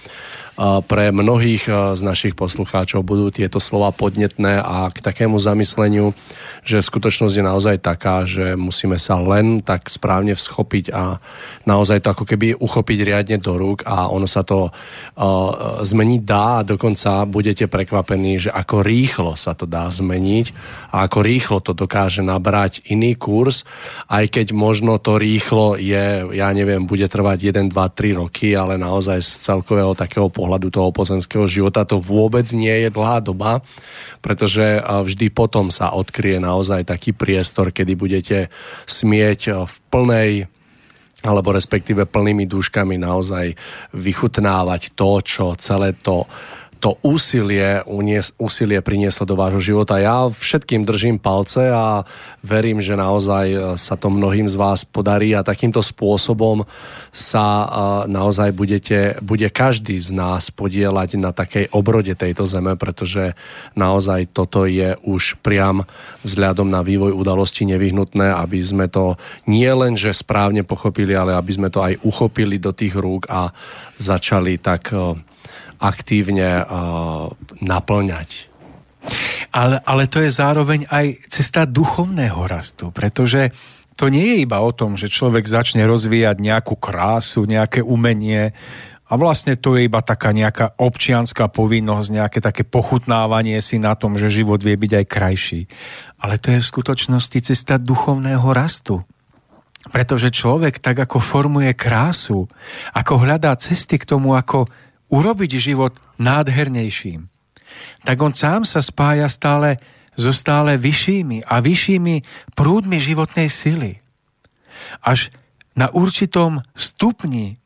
pre mnohých z našich poslucháčov budú tieto slova podnetné a k takému zamysleniu, že skutočnosť je naozaj taká, že musíme sa len tak správne всchopiť a naozaj to ako keby uchopiť riadne do rúk a ono sa to zmeniť dá a dokonca budete prekvapení, že ako rýchlo sa to dá zmeniť a ako rýchlo to dokáže nabrať iný kurz, aj keď možno to rýchlo je, ja neviem, bude trvať 1, 2, 3 roky, ale naozaj z celkového takého pohľadu toho pozemského života to vôbec nie je dlhá doba, pretože vždy potom sa odkrie naozaj taký priestor, kedy budete smieť v plnej alebo respektíve plnými dúškami naozaj vychutnávať to, čo celé to to úsilie, unies, úsilie prinieslo do vášho života. Ja všetkým držím palce a verím, že naozaj e, sa to mnohým z vás podarí a takýmto spôsobom sa e, naozaj budete, bude každý z nás podielať na takej obrode tejto zeme, pretože naozaj toto je už priam vzhľadom na vývoj udalosti nevyhnutné, aby sme to nie len, že správne pochopili, ale aby sme to aj uchopili do tých rúk a začali tak e, aktívne uh, naplňať. Ale, ale to je zároveň aj cesta duchovného rastu, pretože to nie je iba o tom, že človek začne rozvíjať nejakú krásu, nejaké umenie a vlastne to je iba taká nejaká občianská povinnosť, nejaké také pochutnávanie si na tom, že život vie byť aj krajší. Ale to je v skutočnosti cesta duchovného rastu. Pretože človek tak ako formuje krásu, ako hľadá cesty k tomu, ako urobiť život nádhernejším, tak on sám sa spája stále so stále vyššími a vyššími prúdmi životnej sily. Až na určitom stupni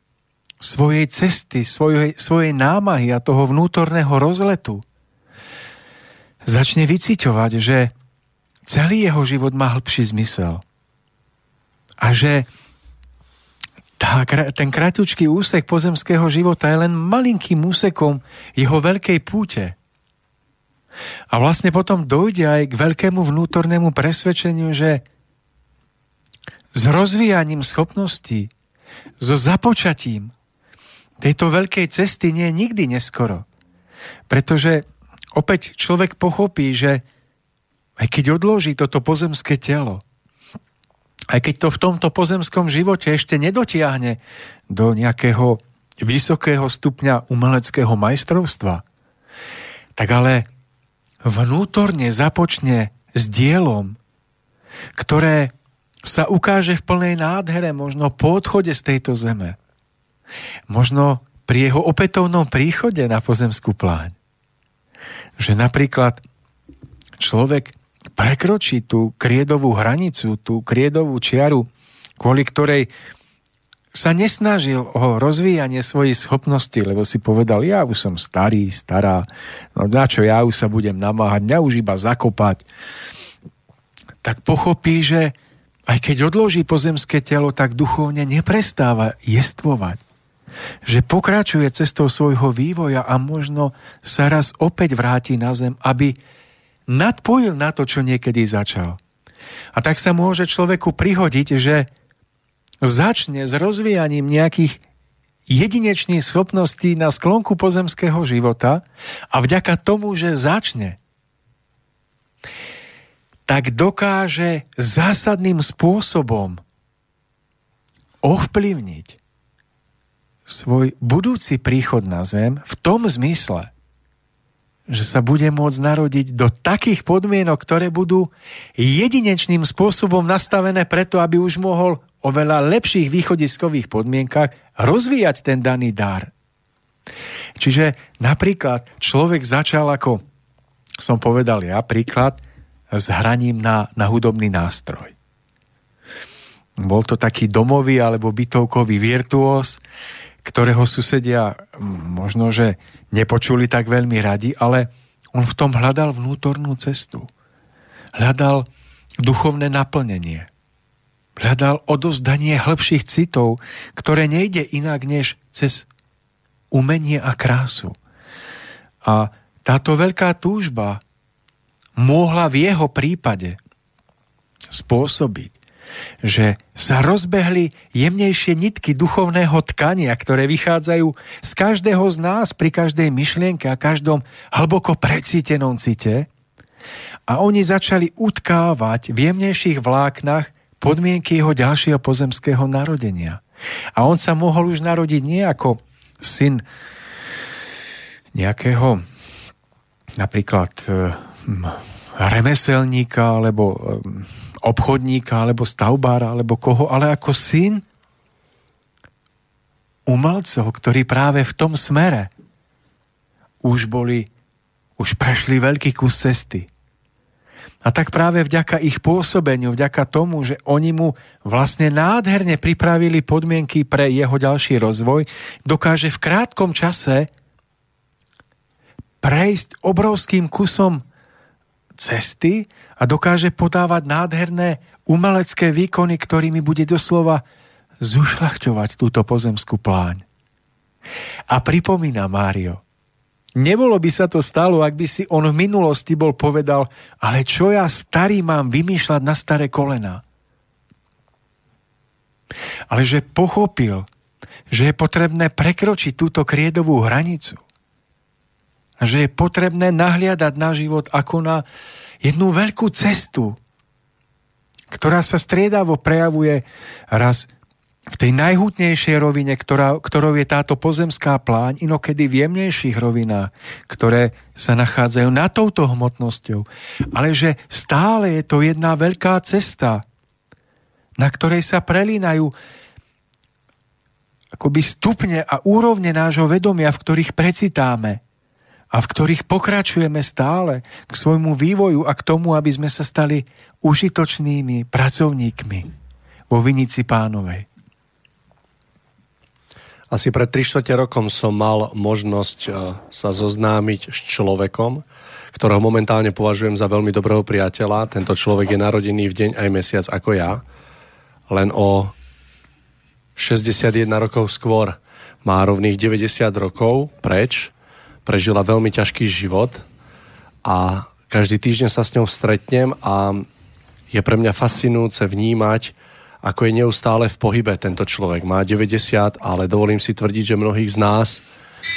svojej cesty, svojej, svojej námahy a toho vnútorného rozletu začne vyciťovať, že celý jeho život má hĺbší zmysel. A že tá, ten kratučký úsek pozemského života je len malinkým úsekom jeho veľkej púte. A vlastne potom dojde aj k veľkému vnútornému presvedčeniu, že s rozvíjaním schopností, so započatím tejto veľkej cesty nie je nikdy neskoro. Pretože opäť človek pochopí, že aj keď odloží toto pozemské telo, aj keď to v tomto pozemskom živote ešte nedotiahne do nejakého vysokého stupňa umeleckého majstrovstva, tak ale vnútorne započne s dielom, ktoré sa ukáže v plnej nádhere, možno po odchode z tejto zeme. Možno pri jeho opätovnom príchode na pozemskú pláň. Že napríklad človek prekročí tú kriedovú hranicu, tú kriedovú čiaru, kvôli ktorej sa nesnažil o rozvíjanie svojich schopností, lebo si povedal, ja už som starý, stará, no na čo ja už sa budem namáhať, mňa už iba zakopať. Tak pochopí, že aj keď odloží pozemské telo, tak duchovne neprestáva jestvovať. Že pokračuje cestou svojho vývoja a možno sa raz opäť vráti na zem, aby nadpojil na to, čo niekedy začal. A tak sa môže človeku prihodiť, že začne s rozvíjaním nejakých jedinečných schopností na sklonku pozemského života a vďaka tomu, že začne, tak dokáže zásadným spôsobom ovplyvniť svoj budúci príchod na zem v tom zmysle, že sa bude môcť narodiť do takých podmienok, ktoré budú jedinečným spôsobom nastavené preto, aby už mohol oveľa lepších východiskových podmienkach rozvíjať ten daný dar. Čiže napríklad človek začal ako som povedal ja, príklad s hraním na, na hudobný nástroj. Bol to taký domový alebo bytovkový virtuós, ktorého susedia možno, že nepočuli tak veľmi radi, ale on v tom hľadal vnútornú cestu. Hľadal duchovné naplnenie. Hľadal odozdanie hĺbších citov, ktoré nejde inak než cez umenie a krásu. A táto veľká túžba mohla v jeho prípade spôsobiť, že sa rozbehli jemnejšie nitky duchovného tkania, ktoré vychádzajú z každého z nás pri každej myšlienke a každom hlboko precítenom cite. A oni začali utkávať v jemnejších vláknach podmienky jeho ďalšieho pozemského narodenia. A on sa mohol už narodiť nie ako syn nejakého napríklad eh, remeselníka alebo eh, obchodníka alebo stavbára alebo koho, ale ako syn umelcov, ktorí práve v tom smere už boli, už prešli veľký kus cesty. A tak práve vďaka ich pôsobeniu, vďaka tomu, že oni mu vlastne nádherne pripravili podmienky pre jeho ďalší rozvoj, dokáže v krátkom čase prejsť obrovským kusom cesty a dokáže podávať nádherné umelecké výkony, ktorými bude doslova zušľachťovať túto pozemskú pláň. A pripomína Mário, Nebolo by sa to stalo, ak by si on v minulosti bol povedal, ale čo ja starý mám vymýšľať na staré kolena. Ale že pochopil, že je potrebné prekročiť túto kriedovú hranicu. A že je potrebné nahliadať na život ako na jednu veľkú cestu, ktorá sa striedavo prejavuje raz v tej najhutnejšej rovine, ktorá, ktorou je táto pozemská pláň, inokedy v jemnejších rovinách, ktoré sa nachádzajú na touto hmotnosťou. Ale že stále je to jedna veľká cesta, na ktorej sa prelínajú akoby stupne a úrovne nášho vedomia, v ktorých precitáme a v ktorých pokračujeme stále k svojmu vývoju a k tomu, aby sme sa stali užitočnými pracovníkmi vo Vinici pánovej. Asi pred 3 čtvrte rokom som mal možnosť e, sa zoznámiť s človekom, ktorého momentálne považujem za veľmi dobrého priateľa. Tento človek je narodený v deň aj mesiac ako ja. Len o 61 rokov skôr má rovných 90 rokov preč. Prežila veľmi ťažký život a každý týždeň sa s ňou stretnem a je pre mňa fascinujúce vnímať, ako je neustále v pohybe tento človek. Má 90, ale dovolím si tvrdiť, že mnohých z nás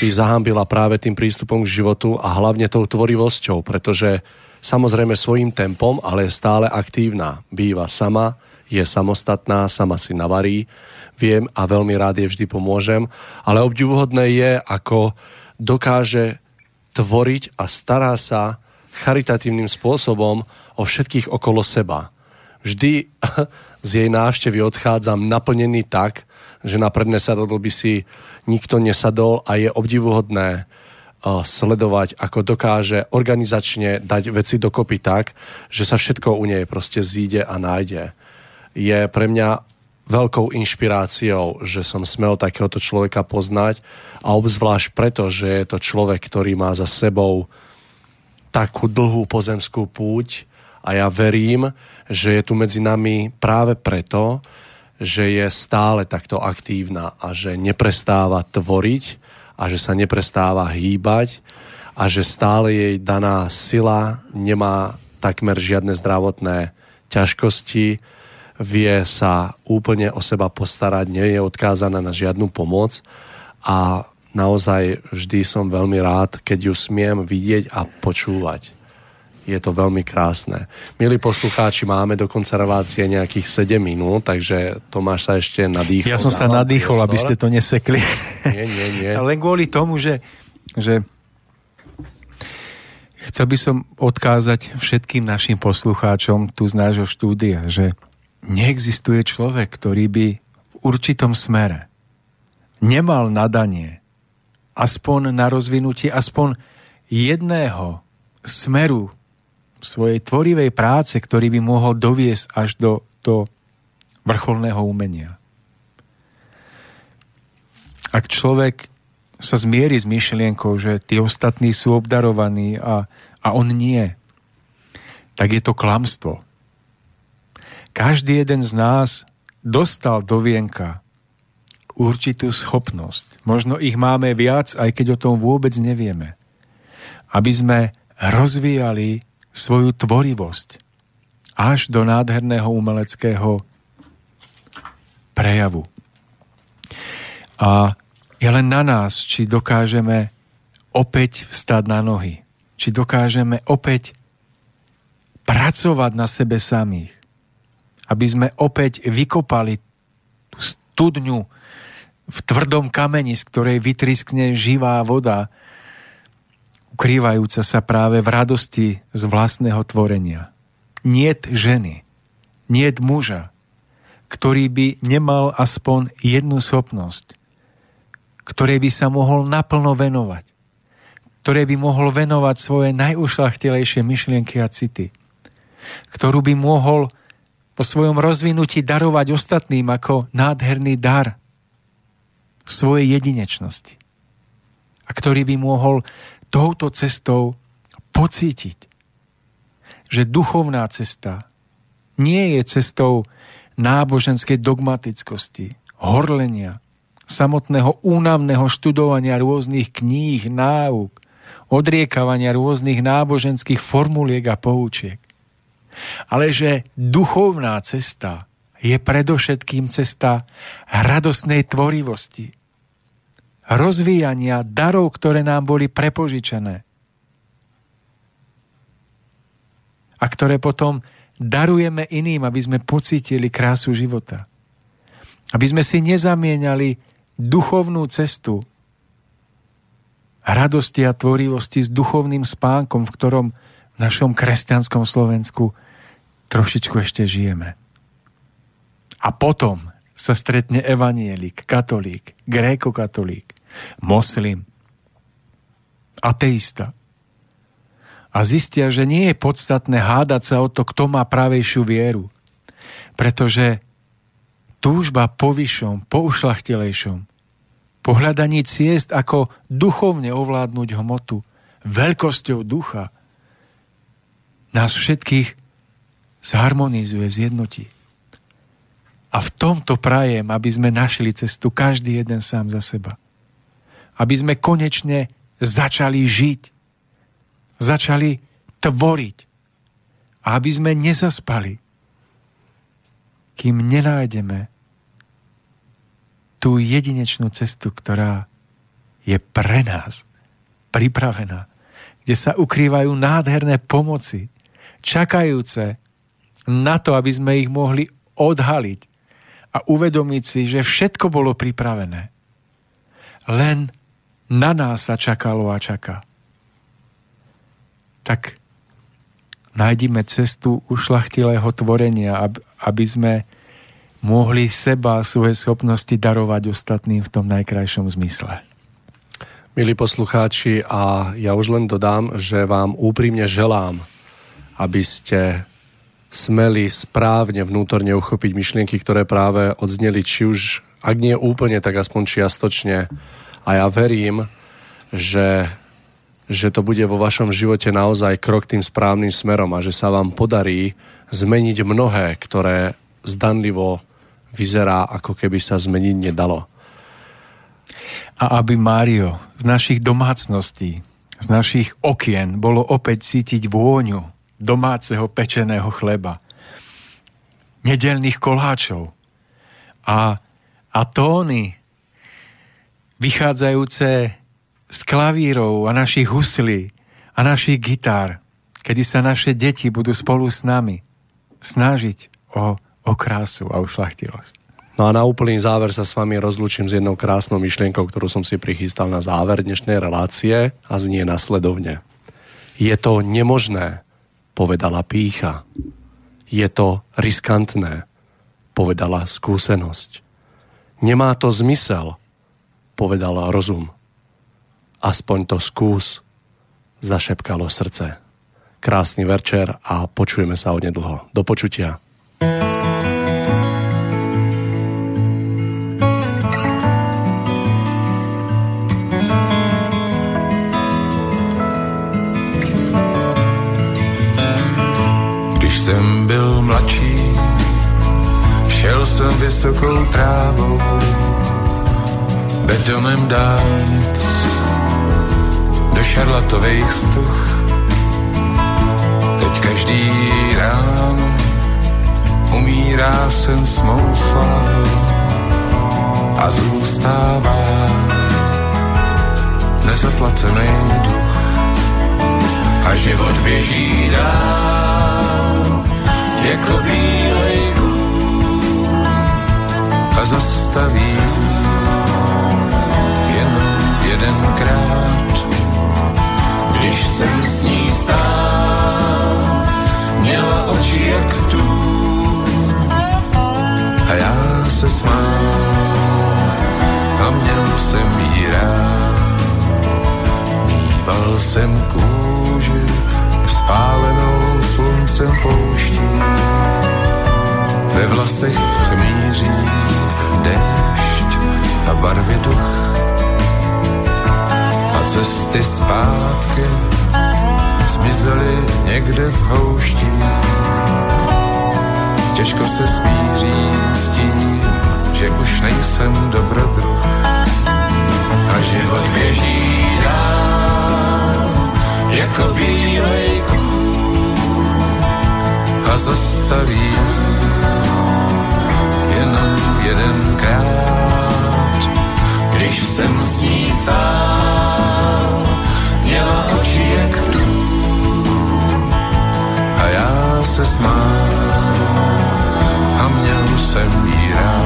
by zahambila práve tým prístupom k životu a hlavne tou tvorivosťou, pretože samozrejme svojim tempom, ale je stále aktívna. Býva sama, je samostatná, sama si navarí, viem a veľmi rád je vždy pomôžem, ale obdivuhodné je, ako dokáže tvoriť a stará sa charitatívnym spôsobom o všetkých okolo seba. Vždy [laughs] z jej návštevy odchádzam naplnený tak, že na predné sadadlo by si nikto nesadol a je obdivuhodné sledovať, ako dokáže organizačne dať veci dokopy tak, že sa všetko u nej proste zíde a nájde. Je pre mňa veľkou inšpiráciou, že som smel takéhoto človeka poznať a obzvlášť preto, že je to človek, ktorý má za sebou takú dlhú pozemskú púť a ja verím, že je tu medzi nami práve preto, že je stále takto aktívna a že neprestáva tvoriť a že sa neprestáva hýbať a že stále jej daná sila nemá takmer žiadne zdravotné ťažkosti, vie sa úplne o seba postarať, nie je odkázaná na žiadnu pomoc a naozaj vždy som veľmi rád, keď ju smiem vidieť a počúvať. Je to veľmi krásne. Milí poslucháči, máme do konca relácie nejakých 7 minút, takže Tomáš sa ešte nadýchol. Ja som sa nadýchol, aby ste to nesekli. Nie, nie, nie. [laughs] Len kvôli tomu, že, že chcel by som odkázať všetkým našim poslucháčom tu z nášho štúdia, že neexistuje človek, ktorý by v určitom smere nemal nadanie aspoň na rozvinutie aspoň jedného smeru svojej tvorivej práce, ktorý by mohol doviesť až do, do vrcholného umenia. Ak človek sa zmieri s myšlienkou, že tí ostatní sú obdarovaní a, a on nie, tak je to klamstvo. Každý jeden z nás dostal do vienka určitú schopnosť. Možno ich máme viac, aj keď o tom vôbec nevieme. Aby sme rozvíjali svoju tvorivosť až do nádherného umeleckého prejavu. A je len na nás, či dokážeme opäť vstať na nohy. Či dokážeme opäť pracovať na sebe samých. Aby sme opäť vykopali studňu v tvrdom kameni, z ktorej vytriskne živá voda, ukrývajúca sa práve v radosti z vlastného tvorenia. Niet ženy, niet muža, ktorý by nemal aspoň jednu schopnosť, ktoré by sa mohol naplno venovať, ktoré by mohol venovať svoje najušlachtilejšie myšlienky a city, ktorú by mohol po svojom rozvinutí darovať ostatným ako nádherný dar svojej jedinečnosti a ktorý by mohol touto cestou pocítiť, že duchovná cesta nie je cestou náboženskej dogmatickosti, horlenia, samotného únavného študovania rôznych kníh, náuk, odriekavania rôznych náboženských formuliek a poučiek. Ale že duchovná cesta je predovšetkým cesta radosnej tvorivosti, rozvíjania darov, ktoré nám boli prepožičené. A ktoré potom darujeme iným, aby sme pocítili krásu života. Aby sme si nezamieniali duchovnú cestu radosti a tvorivosti s duchovným spánkom, v ktorom v našom kresťanskom Slovensku trošičku ešte žijeme. A potom sa stretne evanielik, katolík, gréko-katolík, moslim, ateista. A zistia, že nie je podstatné hádať sa o to, kto má pravejšiu vieru. Pretože túžba po vyššom, po ušlachtilejšom, po hľadaní ciest, ako duchovne ovládnuť hmotu, veľkosťou ducha, nás všetkých zharmonizuje, zjednotí. A v tomto prajem, aby sme našli cestu každý jeden sám za seba aby sme konečne začali žiť, začali tvoriť a aby sme nezaspali, kým nenájdeme tú jedinečnú cestu, ktorá je pre nás pripravená, kde sa ukrývajú nádherné pomoci, čakajúce na to, aby sme ich mohli odhaliť a uvedomiť si, že všetko bolo pripravené. Len na nás sa čakalo a čaká. Tak nájdime cestu ušlachtilého tvorenia, aby sme mohli seba a svoje schopnosti darovať ostatným v tom najkrajšom zmysle. Milí poslucháči, a ja už len dodám, že vám úprimne želám, aby ste smeli správne vnútorne uchopiť myšlienky, ktoré práve odzneli, či už, ak nie úplne, tak aspoň čiastočne. A ja verím, že, že to bude vo vašom živote naozaj krok tým správnym smerom a že sa vám podarí zmeniť mnohé, ktoré zdanlivo vyzerá, ako keby sa zmeniť nedalo. A aby Mário z našich domácností, z našich okien bolo opäť cítiť vôňu domáceho pečeného chleba, nedelných koláčov a, a tóny vychádzajúce z klavírov a našich huslí a našich gitár, kedy sa naše deti budú spolu s nami snažiť o o krásu a o šlachtilosť. No a na úplný záver sa s vami rozlúčim s jednou krásnou myšlienkou, ktorú som si prichystal na záver dnešnej relácie a znie nasledovne. Je to nemožné, povedala pícha. Je to riskantné, povedala skúsenosť. Nemá to zmysel, povedala rozum. Aspoň to skús, zašepkalo srdce. Krásny večer a počujeme sa onedlho. Do počutia. thank you jsem byl mladší, šel jsem vysokou trávou, betonem dálnic do šarlatových stuch. Teď každý ráno umírá sen s mou a zůstává nezaplacený duch a život běží dál jako bílej kůl a zastaví jenom jedenkrát, když jsem s ní stál, měla oči jak tu a já se smál a měl jsem jí rád. Mýval jsem kůži spálenou sluncem pouští. Ve vlasech míří déšť a barvy duch a cesty zpátky zmizely někde v houští. Těžko se smířím s tím, že už nejsem dobrodruh a život běží dál jako bílej a zastaví jenom jedenkrát, když jsem s ní stál, měla oči jak tu. A já se smál a měl jsem jí rád.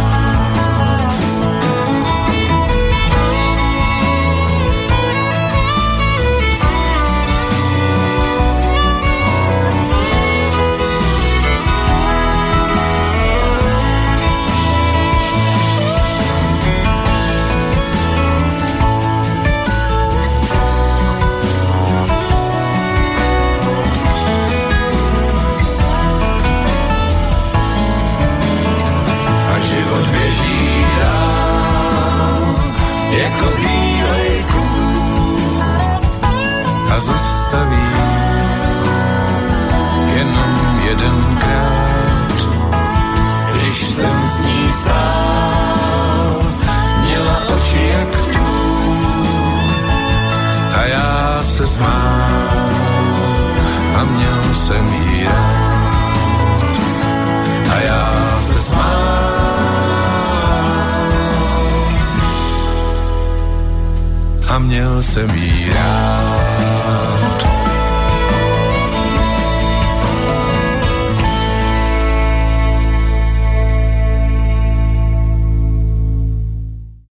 Zastaví jenom jedenkrát, když jsem s ní stál, měla oči jak tu a já se smál a měl jsem jí rád. A já a měl jsem jí rád.